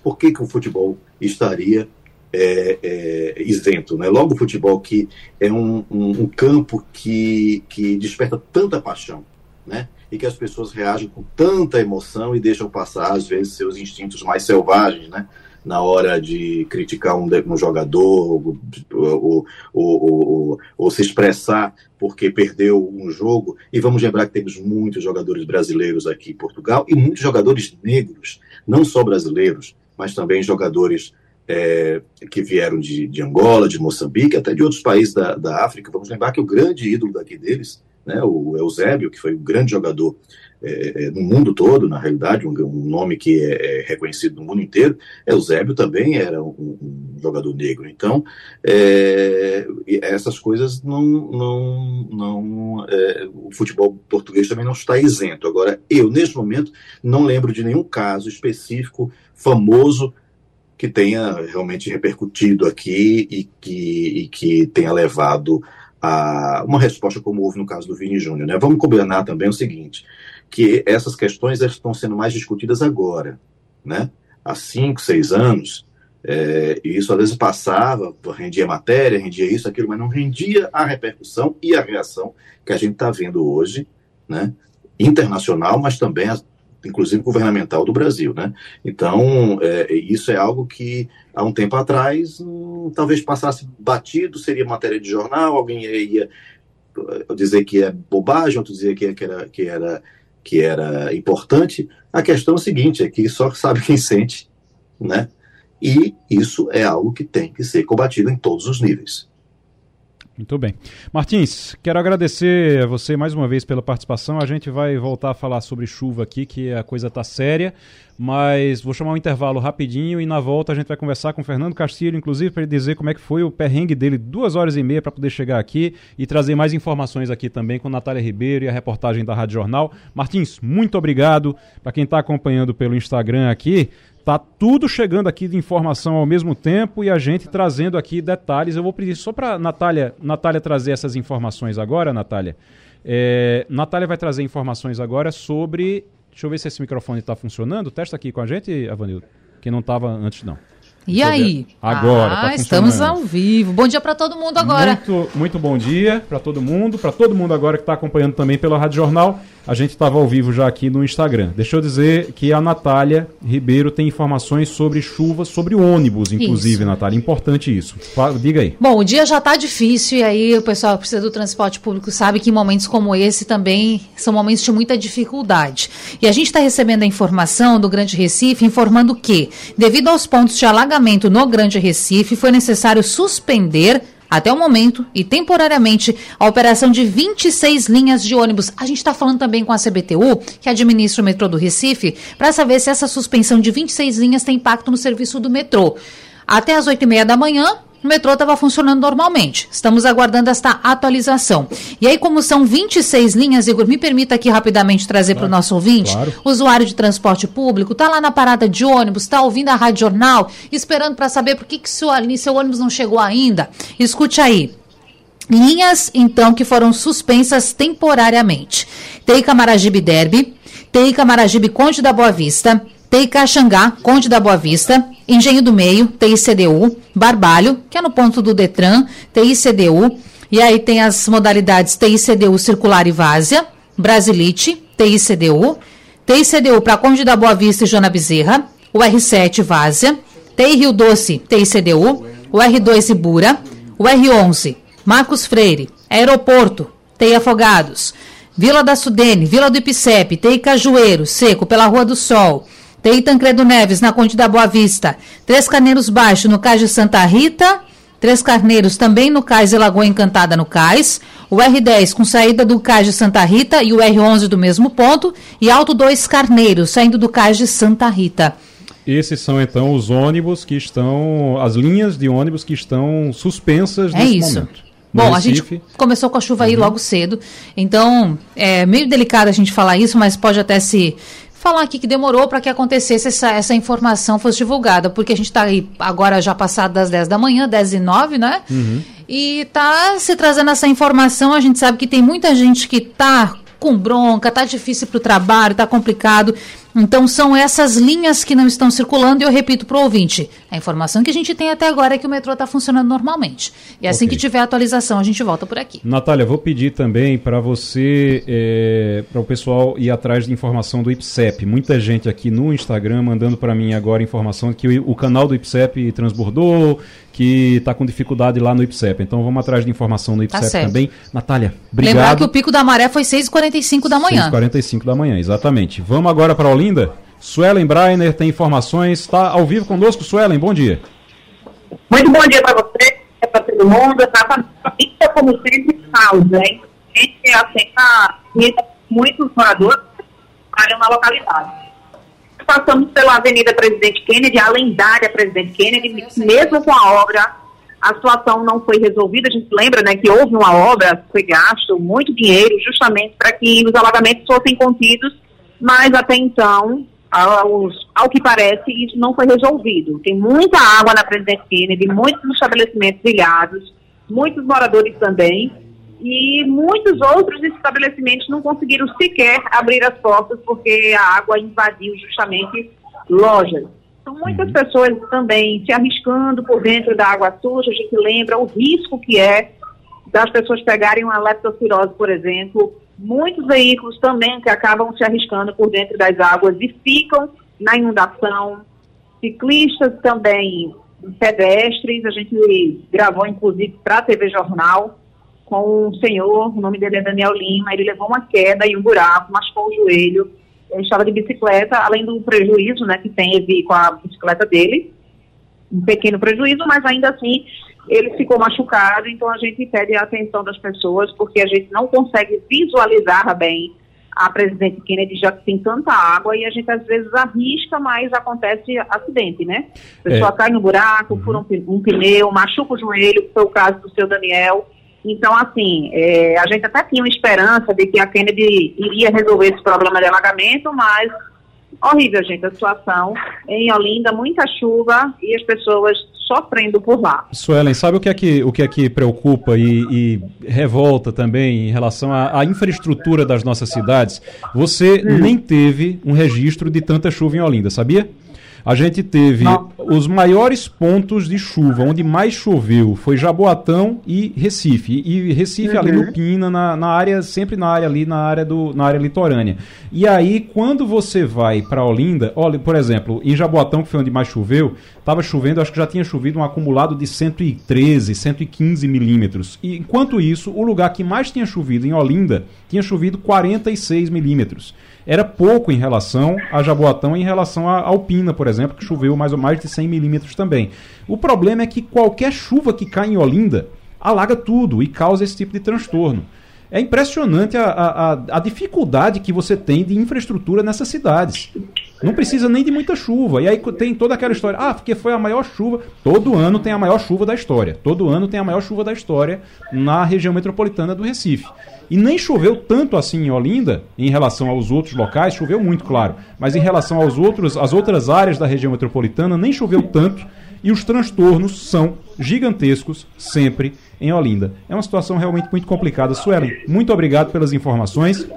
por que, que o futebol estaria é, é, isento. Né? Logo, o futebol, que é um, um, um, campo que, que desperta tanta paixão, né? e que as pessoas reagem com tanta emoção e deixam passar, às vezes, seus instintos mais selvagens, né? na hora de criticar um, um jogador ou, ou, ou, ou, se expressar porque perdeu um jogo. E vamos lembrar que temos muitos jogadores brasileiros aqui em Portugal e muitos jogadores negros, não só brasileiros, mas também jogadores é, que vieram de, de, Angola, de Moçambique, até de outros países da, da África. Vamos lembrar que o grande ídolo daqui deles, né, o Eusébio, que foi um grande jogador é, é, no mundo todo, na realidade, um, um nome que é, é, reconhecido no mundo inteiro, Eusébio também era um, um jogador negro. Então, é, essas coisas não. não, não é, o futebol português também não está isento. Agora, eu, neste momento, não lembro de nenhum caso específico, famoso, que tenha realmente repercutido aqui e que, e que tenha levado a, uma resposta como houve no caso do Vini Júnior. Né? Vamos combinar também o seguinte, que essas questões estão sendo mais discutidas agora. Né? Há cinco, seis anos, é, e isso às vezes passava, rendia matéria, rendia isso, aquilo, mas não rendia a repercussão e a reação que a gente está vendo hoje, né? internacional, mas também, inclusive, governamental do Brasil. Né? Então, é, isso é algo que há um tempo atrás hum, talvez passasse batido, seria matéria de jornal, alguém ia, ia dizer que é bobagem, outro dizer que, que, era, que, era, que era importante. A questão é o seguinte, é que só sabe quem sente, né? E isso é algo que tem que ser combatido em todos os níveis. Muito bem. Martins, quero agradecer a você mais uma vez pela participação. A gente vai voltar a falar sobre chuva aqui, que a coisa está séria, mas vou chamar um intervalo rapidinho e na volta a gente vai conversar com o Fernando Castilho, inclusive para ele dizer como é que foi o perrengue dele, duas horas e meia para poder chegar aqui e trazer mais informações aqui também com Natália Ribeiro e a reportagem da Rádio Jornal. Martins, muito obrigado. Para quem está acompanhando pelo Instagram aqui, Tá tudo chegando aqui de informação ao mesmo tempo e a gente trazendo aqui detalhes. Eu vou pedir só para Natália, Natália trazer essas informações agora, Natália. É, Natália vai trazer informações agora sobre. Deixa eu ver se esse microfone está funcionando. Testa aqui com a gente, Avanildo, que não estava antes não. E aí? Agora, ah, tá estamos ao vivo. Bom dia para todo mundo agora. Muito, muito bom dia para todo mundo, para todo mundo agora que está acompanhando também pela Rádio Jornal. A gente estava ao vivo já aqui no Instagram. Deixa eu dizer que a Natália Ribeiro tem informações sobre chuva, sobre ônibus, inclusive, isso. Natália. Importante isso. Diga aí. Bom, o dia já está difícil e aí o pessoal que precisa do transporte público sabe que momentos como esse também são momentos de muita dificuldade. E a gente está recebendo a informação do Grande Recife informando que, devido aos pontos de alagamento no Grande Recife, foi necessário suspender até o momento e temporariamente a operação de 26 linhas de ônibus. A gente está falando também com a CBTU, que administra o metrô do Recife, para saber se essa suspensão de 26 linhas tem impacto no serviço do metrô. Até às 8 e meia da manhã, o metrô estava funcionando normalmente. Estamos aguardando esta atualização. E aí, como são 26 linhas, Igor, me permita aqui rapidamente trazer claro, para o nosso ouvinte. Claro. Usuário de transporte público, está lá na parada de ônibus, está ouvindo a Rádio Jornal, esperando para saber por que, que seu, seu ônibus não chegou ainda. Escute aí. Linhas, então, que foram suspensas temporariamente. Tem Camaragibe Derby, tem Camaragibe Conde da Boa Vista, TI Caxangá, Conde da Boa Vista, Engenho do Meio, TICDU, Barbalho, que é no ponto do Detran, TICDU, e aí tem as modalidades TICDU Circular e Várzea, Brasilite, TICDU, TICDU para Conde da Boa Vista e Joana Bezerra, o R7 Várzea, TI Rio Doce, TICDU, o R2 Ibura, o R11 Marcos Freire, Aeroporto, TI Afogados, Vila da Sudene, Vila do Ipicep, TI Cajueiro, Seco, pela Rua do Sol, tem Tancredo Neves, na Conde da Boa Vista. Três Carneiros Baixo, no Cais de Santa Rita. Três Carneiros também no Cais de Lagoa Encantada, no Cais. O R10 com saída do Cais de Santa Rita e o R11 do mesmo ponto. E Alto 2 Carneiros, saindo do Cais de Santa Rita. Esses são então os ônibus que estão, as linhas de ônibus que estão suspensas é nesse isso. momento. Bom, a gente começou com a chuva aí uhum. logo cedo, então é meio delicado a gente falar isso, mas pode até se falar aqui que demorou para que acontecesse essa, essa informação fosse divulgada, porque a gente está aí agora já passado das 10 da manhã, 10 e 9, né? Uhum. E tá se trazendo essa informação, a gente sabe que tem muita gente que tá com bronca, tá difícil para o trabalho, tá complicado. Então são essas linhas que não estão circulando e eu repito para o ouvinte, a informação que a gente tem até agora é que o metrô está funcionando normalmente. E assim okay. que tiver atualização a gente volta por aqui. Natália, vou pedir também para você, é, para o pessoal ir atrás de informação do IPSEP. Muita gente aqui no Instagram mandando para mim agora informação que o, o canal do IPSEP transbordou, que está com dificuldade lá no IPSEP. Então vamos atrás de informação no IPSEP tá também. Natália, obrigado. Lembrar que o pico da maré foi 6h45 da manhã. 6h45 da manhã, exatamente. Vamos agora para Olinda. Suelen Breiner tem informações. Está ao vivo conosco, Suelen, bom dia. Muito bom dia para você, para todo mundo. Exatamente como sempre né? A gente aceita muitos moradores que na localidade passamos pela Avenida Presidente Kennedy, a lendária Presidente Kennedy, mesmo com a obra, a situação não foi resolvida. A gente lembra né, que houve uma obra, foi gasto muito dinheiro justamente para que os alagamentos fossem contidos, mas até então, ao, ao que parece, isso não foi resolvido. Tem muita água na Presidente Kennedy, muitos estabelecimentos ilhados, muitos moradores também, e muitos outros estabelecimentos não conseguiram sequer abrir as portas porque a água invadiu justamente lojas. Então, muitas pessoas também se arriscando por dentro da água suja, a gente lembra o risco que é das pessoas pegarem uma leptospirose, por exemplo. Muitos veículos também que acabam se arriscando por dentro das águas e ficam na inundação. Ciclistas também, pedestres, a gente gravou inclusive para a TV Jornal com um senhor, o nome dele é Daniel Lima, ele levou uma queda e um buraco, machucou o joelho, ele estava de bicicleta, além do prejuízo né, que teve com a bicicleta dele, um pequeno prejuízo, mas ainda assim ele ficou machucado, então a gente pede a atenção das pessoas, porque a gente não consegue visualizar bem a presidente Kennedy já que tem tanta água e a gente às vezes arrisca, mas acontece acidente, né? A pessoa É. cai no buraco, fura um, pi- um pneu, machuca o joelho, que foi o caso do seu Daniel. Então, assim, é, a gente até tinha uma esperança de que a Kennedy iria resolver esse problema de alagamento, mas horrível, gente, a situação. Em Olinda, muita chuva e as pessoas sofrendo por lá. Suelen, sabe o que é que, o que, é que preocupa e, e revolta também em relação à, à infraestrutura das nossas cidades? Você nem teve um registro de tanta chuva em Olinda, sabia? A gente teve os maiores pontos de chuva, onde mais choveu, foi Jaboatão e Recife. E Recife ali Uhum. no Pina, na, na área, sempre na área ali, na área, do, na área litorânea. E aí, quando você vai para Olinda, olha, por exemplo, em Jaboatão, que foi onde mais choveu, estava chovendo, acho que já tinha chovido um acumulado de 113, 115 milímetros. E enquanto isso, o lugar que mais tinha chovido em Olinda tinha chovido 46 milímetros. Era pouco em relação a Jaboatão em relação a Alpina, por exemplo, que choveu mais ou mais de 100 milímetros também. O problema é que qualquer chuva que cai em Olinda alaga tudo e causa esse tipo de transtorno. É impressionante a, a- a dificuldade que você tem de infraestrutura nessas cidades. Não precisa nem de muita chuva. E aí tem toda aquela história. Ah, porque foi a maior chuva. Todo ano tem a maior chuva da história. Todo ano tem a maior chuva da história na região metropolitana do Recife. E nem choveu tanto assim em Olinda, em relação aos outros locais, choveu muito, claro. Mas em relação aos outros, às outras áreas da região metropolitana, nem choveu tanto. E os transtornos são gigantescos sempre em Olinda. É uma situação realmente muito complicada. Suelen, muito obrigado pelas informações.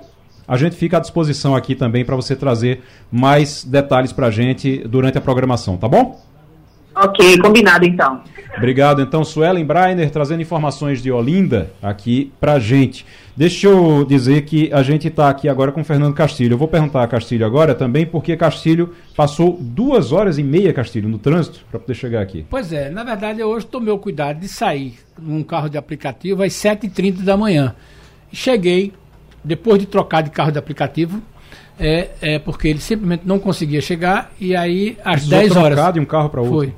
A gente fica à disposição aqui também para você trazer mais detalhes para a gente durante a programação, tá bom? Ok, combinado então. Obrigado, então, Suelen Breiner, trazendo informações de Olinda aqui pra gente. Deixa eu dizer que a gente está aqui agora com o Fernando Castilho. Eu vou perguntar a Castilho agora também, porque Castilho passou duas horas e meia, Castilho, no trânsito, para poder chegar aqui. Pois é, na verdade eu hoje tomei o cuidado de sair num carro de aplicativo às 7h30 da manhã. E cheguei, depois de trocar de carro de aplicativo, é, é porque ele simplesmente não conseguia chegar, e aí às Precisou 10 horas. de um carro para outro. Foi.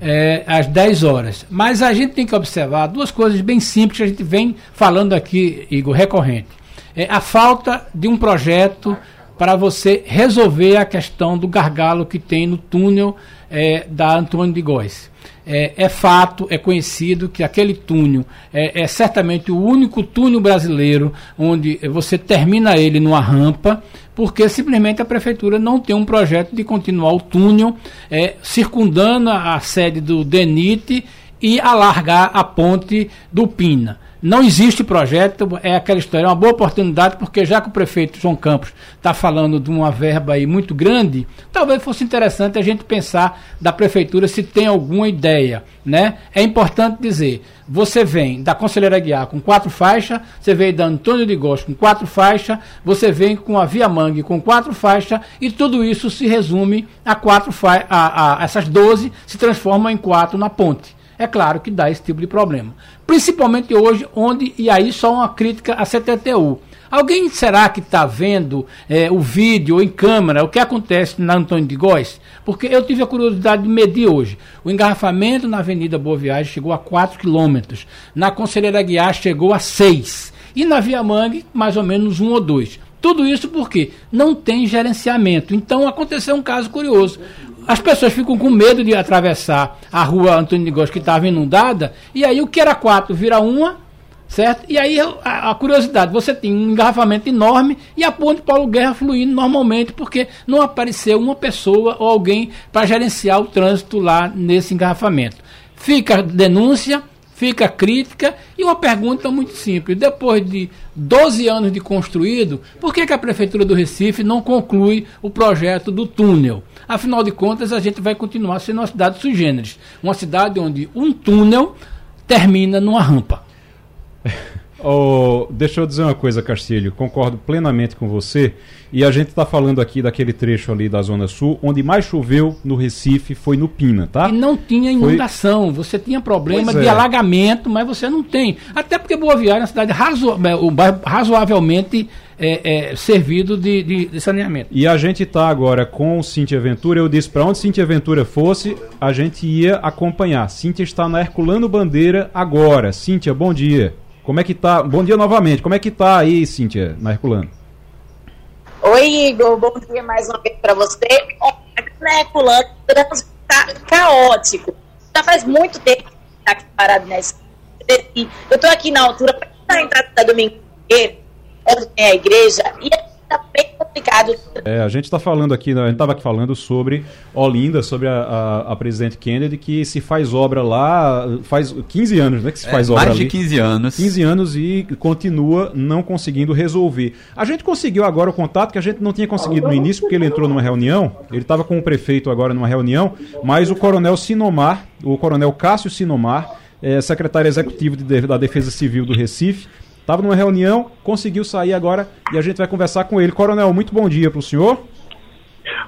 É, às 10 horas. Mas a gente tem que observar duas coisas bem simples que a gente vem falando aqui, Igor, recorrente. É a falta de um projeto para você resolver a questão do gargalo que tem no túnel é, da Antônio de Góes. É, é fato, é conhecido que aquele túnel é, é certamente o único túnel brasileiro onde você termina ele numa rampa, porque simplesmente a prefeitura não tem um projeto de continuar o túnel é, circundando a, a sede do DENIT e alargar a ponte do Pina. Não existe projeto, é aquela história, é uma boa oportunidade, porque já que o prefeito João Campos está falando de uma verba aí muito grande, talvez fosse interessante a gente pensar da prefeitura se tem alguma ideia. Né? É importante dizer, você vem da Conselheira Guiar com quatro faixas, você vem da Antônio de Góes com quatro faixas, você vem com a Via Mangue com quatro faixas, e tudo isso se resume a quatro faixas, a, a, essas 12 se transformam em quatro na ponte é claro que dá esse tipo de problema. Principalmente hoje, onde, e aí só uma crítica à CTTU. Alguém será que está vendo é, o vídeo em câmera o que acontece na Antônio de Góes? Porque eu tive a curiosidade de medir hoje. O engarrafamento na Avenida Boa Viagem chegou a 4 quilômetros. Na Conselheira Guiar chegou a 6. E na Via Mangue, mais ou menos um ou dois. Tudo isso porque não tem gerenciamento. Então aconteceu um caso curioso. As pessoas ficam com medo de atravessar a rua Antônio de Góes que estava inundada, e aí o que era quatro vira uma, certo? E aí a, a, curiosidade, você tem um engarrafamento enorme e a ponte Paulo Guerra fluindo normalmente, porque não apareceu uma pessoa ou alguém para gerenciar o trânsito lá nesse engarrafamento. Fica a denúncia, Fica a crítica e uma pergunta muito simples. Depois de 12 anos de construído, por que, que a Prefeitura do Recife não conclui o projeto do túnel? Afinal de contas, a gente vai continuar sendo uma cidade sui generis. Uma cidade onde um túnel termina numa rampa. Oh, deixa eu dizer uma coisa, Castilho. Concordo plenamente com você. E a gente está falando aqui daquele trecho ali da Zona Sul, onde mais choveu no Recife foi no Pina, tá? E não tinha inundação. Foi... Você tinha problema pois de é. alagamento, mas você não tem. Até porque Boa Viagem é uma cidade razo... É, razoavelmente é, é, servido de, de, de, saneamento. E a gente está agora com Cintia Ventura. Eu disse para onde Cintia Ventura fosse, a gente ia acompanhar. Cintia está na Herculano Bandeira agora. Cintia, bom dia. Como é que tá? Bom dia novamente. Como é que tá aí, Cíntia, na Herculano? Oi, Igor. Bom dia mais uma vez para você. Na Herculano, o trânsito tá caótico. Já faz muito tempo que está aqui parado nessa. Eu estou aqui na altura para a entrada da Domingo onde tem a igreja, e está bem complicado. É, a gente está falando aqui, a gente estava aqui falando sobre Olinda, sobre a, a, a, presidente Kennedy, que se faz obra lá, faz 15 anos, né? Que se é, faz obra mais ali. de 15 anos. 15 anos e continua não conseguindo resolver. A gente conseguiu agora o contato que a gente não tinha conseguido no início, porque ele entrou numa reunião, ele estava com o prefeito agora numa reunião, mas o coronel Sinomar, o coronel Cássio Sinomar, é, secretário executivo de, da Defesa Civil do Recife, Estava numa reunião, conseguiu sair agora e a gente vai conversar com ele. Coronel, muito bom dia para o senhor.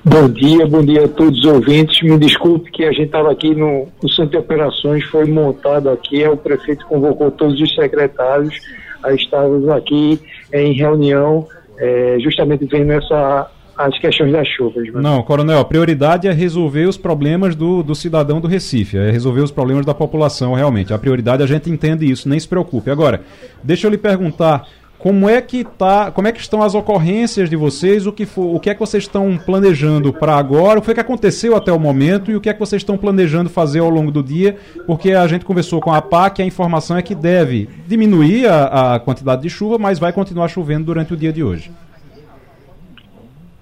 Bom dia, bom dia a todos os ouvintes. Me desculpe que a gente estava aqui no, no centro de operações, foi montado aqui, o prefeito convocou todos os secretários, aí estávamos aqui em reunião, é, justamente vendo essa as questões das chuvas. Mas... Não, coronel, a prioridade é resolver os problemas do, do cidadão do Recife, é resolver os problemas da população, realmente. A prioridade, a gente entende isso, nem se preocupe. Agora, deixa eu lhe perguntar. Como é que tá, como é que estão as ocorrências de vocês? O que for, o que é que vocês estão planejando para agora? O que foi que aconteceu até o momento e o que é que vocês estão planejando fazer ao longo do dia? Porque a gente conversou com a PAC, a informação é que deve diminuir a, a quantidade de chuva, mas vai continuar chovendo durante o dia de hoje.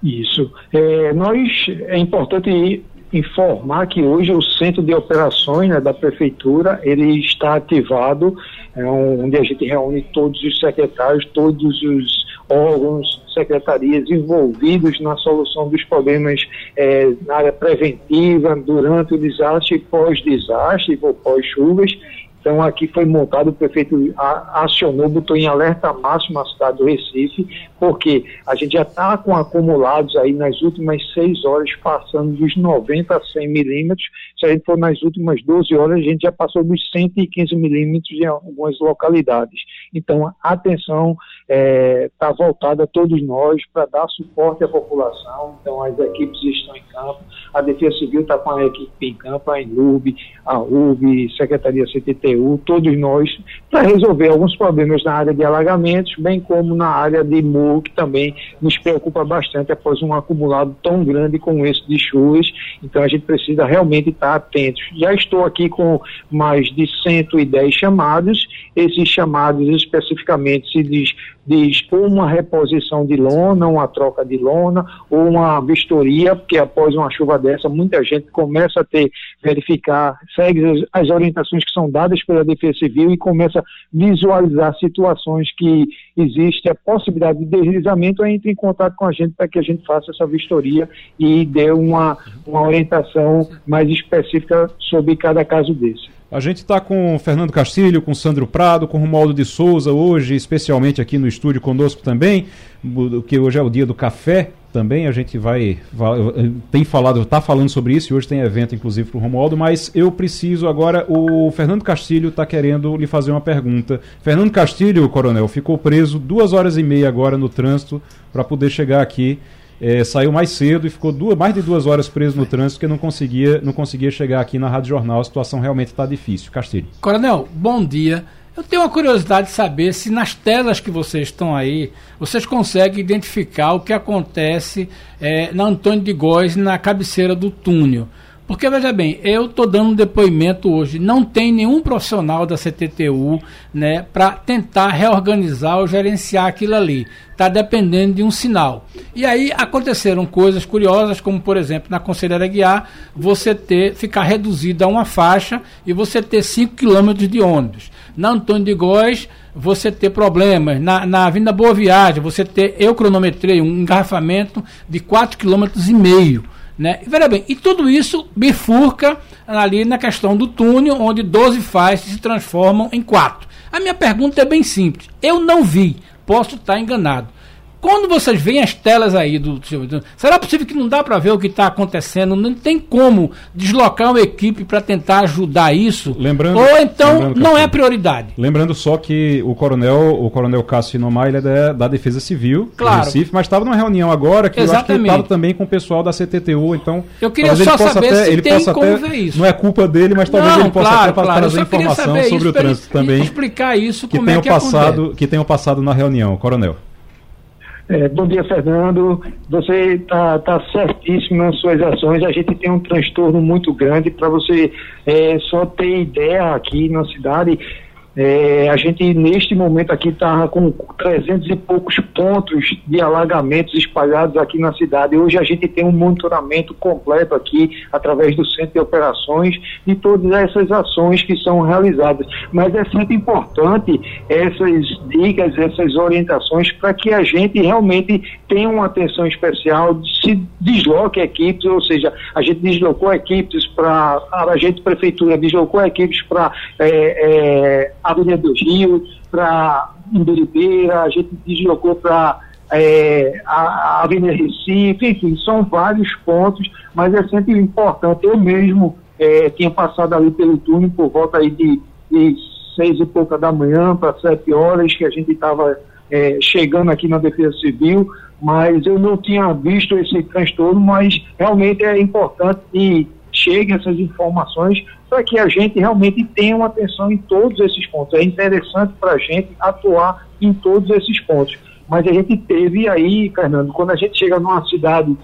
Isso. É, nós, é importante informar que hoje o centro de operações né, da prefeitura ele está ativado, é, onde a gente reúne todos os secretários, todos os órgãos, secretarias envolvidos na solução dos problemas é, na área preventiva, durante o desastre, pós-desastre ou pós-chuvas, então, aqui foi montado, o prefeito acionou, botou em alerta máximo a cidade do Recife, porque a gente já está com acumulados aí nas últimas seis horas, passando dos 90 a 100 milímetros. Se a gente for nas últimas 12 horas, a gente já passou dos 115 milímetros em algumas localidades. Então, a atenção está é, tá voltada a todos nós para dar suporte à população. Então, as equipes estão em campo, a Defesa Civil está com a equipe em campo, a INUB, a UB, Secretaria CTTU, todos nós, para resolver alguns problemas na área de alagamentos, bem como na área de morro, que também nos preocupa bastante após um acumulado tão grande como esse de chuvas. Então, a gente precisa realmente estar atentos. Já estou aqui com mais de 110 chamados, esses chamados especificamente se diz diz uma reposição de lona, uma troca de lona, ou uma vistoria, porque após uma chuva dessa, muita gente começa a ter, verificar, segue as, as orientações que são dadas pela Defesa Civil e começa a visualizar situações que existe a possibilidade de deslizamento, entre em contato com a gente para que a gente faça essa vistoria e dê uma, uma orientação mais específica sobre cada caso desse. A gente está com Fernando Castilho, com Sandro Prado, com Romualdo de Souza hoje, especialmente aqui no estúdio conosco também, que hoje é o dia do café também, a gente vai, tem falado, está falando sobre isso e hoje tem evento inclusive para o Romualdo, mas eu preciso agora, o Fernando Castilho está querendo lhe fazer uma pergunta. Fernando Castilho, coronel, ficou preso duas horas e meia agora no trânsito para poder chegar aqui é, saiu mais cedo e ficou duas, mais de duas horas preso no trânsito porque não conseguia, não conseguia chegar aqui na Rádio Jornal. A situação realmente está difícil. Castilho. Coronel, bom dia. Eu tenho uma curiosidade de saber se nas telas que vocês estão aí, vocês conseguem identificar o que acontece é, na Antônio de Góes, na cabeceira do túnel. Porque, veja bem, eu estou dando um depoimento hoje, não tem nenhum profissional da CTTU né, para tentar reorganizar ou gerenciar aquilo ali. Está dependendo de um sinal. E aí aconteceram coisas curiosas, como, por exemplo, na Conselheira Guiar, você ter, ficar reduzido a uma faixa e você ter 5 quilômetros de ônibus. Na Antônio de Góes, você ter problemas. Na, na Avenida Boa Viagem, você ter, eu cronometrei um engarrafamento de 4,5 km. Né? E, veja bem, e tudo isso bifurca ali na questão do túnel, onde 12 faixas se transformam em 4. A minha pergunta é bem simples. Eu não vi, posso estar enganado. Quando vocês veem as telas aí do. Será possível que não dá para ver o que está acontecendo? Não tem como deslocar uma equipe para tentar ajudar isso? Lembrando, Ou então lembrando, não é prioridade? Lembrando só que o coronel, o coronel Cássio Inomar, ele é da, da Defesa Civil Claro. do Recife, mas estava numa reunião agora que eu acho que ele Exatamente. estava também com o pessoal da CTTU, então. Eu queria só saber até, se ele tem como até, ver isso. Não é culpa dele, mas talvez Não, ele possa claro, até claro. Trazer informação sobre o trânsito também. Explicar isso, que como é tenham que passado, que tenham passado na reunião, coronel. É, bom dia, Fernando. Você está tá certíssimo nas suas ações. A gente tem um transtorno muito grande. Para você é, só ter ideia aqui na cidade, é, a gente neste momento aqui está com 300 e poucos pontos de alagamentos espalhados aqui na cidade. Hoje a gente tem um monitoramento completo aqui através do centro de operações de todas essas ações que são realizadas. Mas é sempre importante essas dicas, essas orientações para que a gente realmente tenha uma atenção especial, se desloque equipes, ou seja, a gente deslocou equipes para a gente prefeitura deslocou equipes para é, é, Avenida do Rio, para Imberibeira, a gente deslocou para é, a, a Avenida Recife, enfim, são vários pontos, mas é sempre importante. Eu mesmo é, tinha passado ali pelo túnel por volta aí de, de seis e pouca da manhã para sete horas, que a gente estava é, chegando aqui na Defesa Civil, mas eu não tinha visto esse transtorno, mas realmente é importante que cheguem essas informações para que a gente realmente tenha uma atenção em todos esses pontos. É interessante para a gente atuar em todos esses pontos. Mas a gente teve aí, Fernando, quando a gente chega numa cidade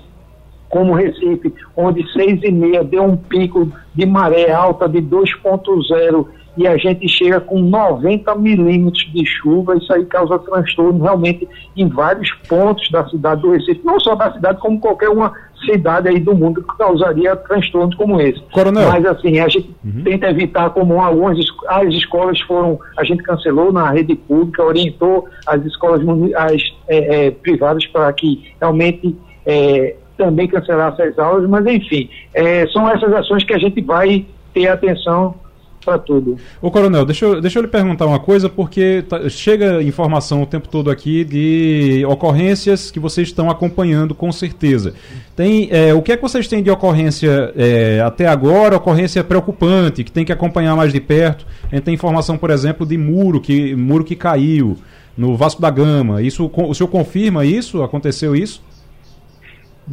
como Recife, onde seis e meia deu um pico de maré alta de 2.0 e a gente chega com 90 milímetros de chuva, isso aí causa transtorno realmente em vários pontos da cidade do Recife, não só da cidade, como qualquer uma cidade aí do mundo que causaria transtornos como esse. Coronel. Mas assim, a gente tenta evitar como algumas as escolas foram, a gente cancelou na rede pública, orientou as escolas as, eh, eh, privadas para que realmente eh, também cancelassem as aulas, mas enfim, eh, são essas ações que a gente vai ter atenção para tudo. Coronel, deixa eu, deixa eu lhe perguntar uma coisa, porque tá- chega informação o tempo todo aqui de ocorrências que vocês estão acompanhando com certeza. Tem, é, o que é que vocês têm de ocorrência é, até agora, ocorrência preocupante, que tem que acompanhar mais de perto? A gente tem informação, por exemplo, de muro que, muro que caiu no Vasco da Gama. Isso, o senhor confirma isso? Aconteceu isso?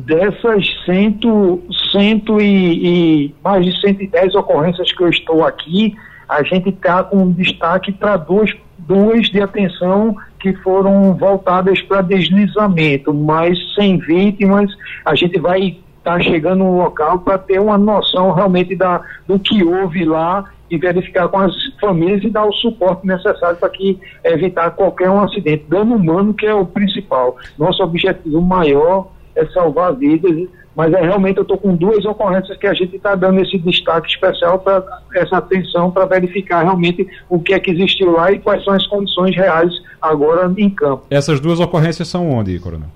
Dessas cento, cento e, e mais de 110 ocorrências que eu estou aqui, a gente está com destaque para duas, duas de atenção que foram voltadas para deslizamento, mas sem vítimas. A gente vai estar chegando no local para ter uma noção realmente da, do que houve lá e verificar com as famílias e dar o suporte necessário para que evitar qualquer um acidente. Dano humano que é o principal. Nosso objetivo maior é salvar vidas, mas é realmente eu estou com duas ocorrências que a gente está dando esse destaque especial para essa atenção para verificar realmente o que é que existiu lá e quais são as condições reais agora em campo. Essas duas ocorrências são onde, Coronel?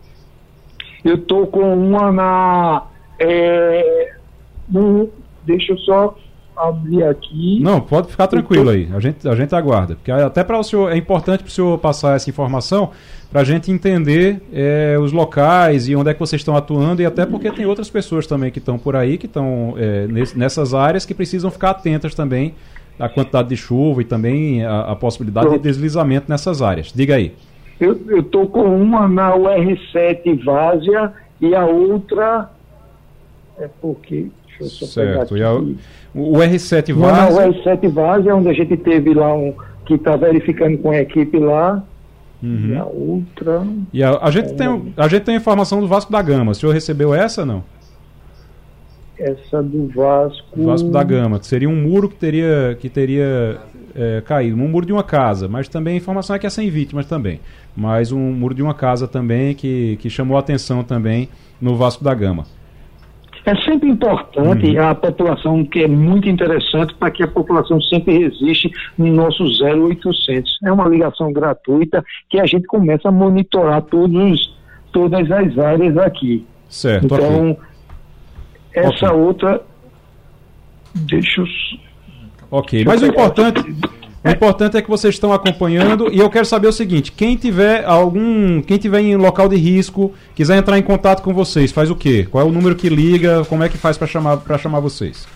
Eu estou com uma na. é, no- deixa eu só abrir aqui. Não, pode ficar tranquilo aí. A gente, a gente aguarda. Porque até para o senhor é importante para o senhor passar essa informação para a gente entender é, os locais e onde é que vocês estão atuando e até porque tem outras pessoas também que estão por aí que estão é, nessas áreas que precisam ficar atentas também à quantidade de chuva e também a, a possibilidade de deslizamento nessas áreas. Diga aí. Eu estou com uma na UR7 Várzea e a outra. É porque. Deixa eu só pegar Certo. E a- o R7 Uma na Várzea. UR7 Várzea, onde a gente teve lá um. que está verificando com a equipe lá. E a outra. E a, a gente tem, a gente tem a informação do Vasco da Gama. O senhor recebeu essa não? essa do Vasco. Vasco da Gama, que seria um muro que teria, que teria é, caído, um muro de uma casa, mas também a informação é que é sem vítimas também. Mas um muro de uma casa também que, que chamou a atenção também no Vasco da Gama. É sempre importante uhum. a população, que é muito interessante para que a população sempre resiste no nosso 0800. É uma ligação gratuita que a gente começa a monitorar todos, todas as áreas aqui. Certo. Então, okay. essa okay. outra. Deixa eu. Ok, mas o importante. O importante é que vocês estão acompanhando e eu quero saber o seguinte: quem tiver algum, quem tiver em local de risco, quiser entrar em contato com vocês, faz o quê? Qual é o número que liga? Como é que faz para chamar para chamar vocês?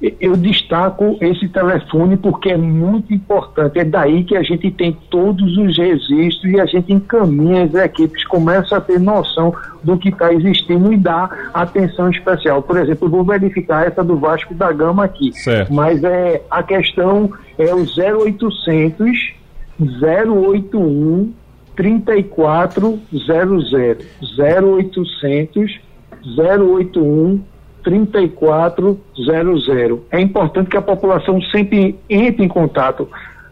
Eu destaco esse telefone porque é muito importante. É daí que a gente tem todos os registros e a gente encaminha as equipes, começa a ter noção do que está existindo e dá atenção especial. Por exemplo, eu vou verificar essa do Vasco da Gama aqui. Certo. Mas é, a questão é o 0800 081 3400 0800 081 3400. É importante que a população sempre entre em contato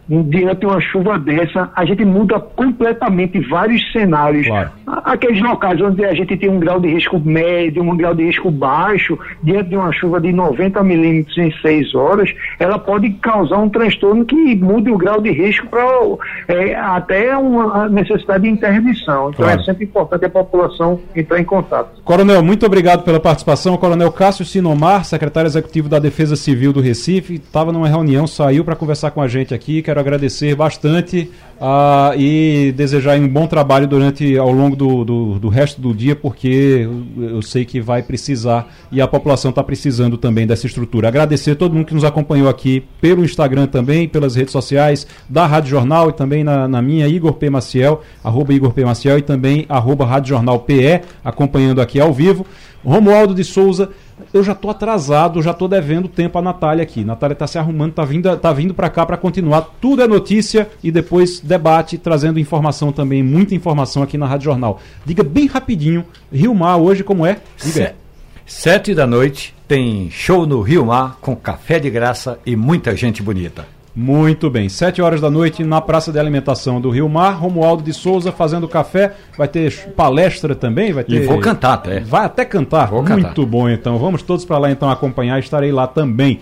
diante de uma chuva dessa, a gente muda completamente vários cenários. Claro. Aqueles locais onde a gente tem um grau de risco médio, um grau de risco baixo, diante de uma chuva de 90 milímetros em 6 horas, ela pode causar um transtorno que mude o grau de risco para é, até uma necessidade de interdição. Então claro. é sempre importante a população entrar em contato. Coronel, muito obrigado pela participação. Coronel Cássio Sinomar, secretário executivo da Defesa Civil do Recife, estava numa reunião, saiu para conversar com a gente aqui. Quero agradecer bastante uh, e desejar um bom trabalho durante ao longo do, do, do resto do dia, porque eu, eu, sei que vai precisar e a população está precisando também dessa estrutura. Agradecer a todo mundo que nos acompanhou aqui pelo Instagram também, pelas redes sociais da Rádio Jornal e também na, na minha Igor P. Maciel, arroba Igor P. Maciel e também arroba Rádio Jornal PE, acompanhando aqui ao vivo. Romualdo de Souza, eu já estou atrasado, já estou devendo tempo a Natália aqui. Natália está se arrumando, está vindo, tá vindo para cá para continuar. Tudo é notícia e depois debate, trazendo informação também, muita informação aqui na Rádio Jornal. Diga bem rapidinho, Rio Mar hoje como é? Diga. Sete da noite tem show no Rio Mar com café de graça e muita gente bonita. Muito bem. Sete horas da noite na Praça de Alimentação do Rio Mar. Romualdo de Souza fazendo café. Vai ter palestra também. Vai ter... E vou cantar até. Vai até cantar. Vou Muito cantar. bom, então. Vamos todos para lá então acompanhar. Estarei lá também.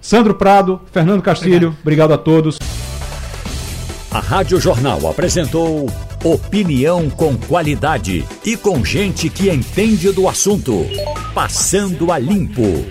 Sandro Prado, Fernando Castilho, obrigado, obrigado a todos. A Rádio Jornal apresentou opinião com qualidade e com gente que entende do assunto. Passando a limpo.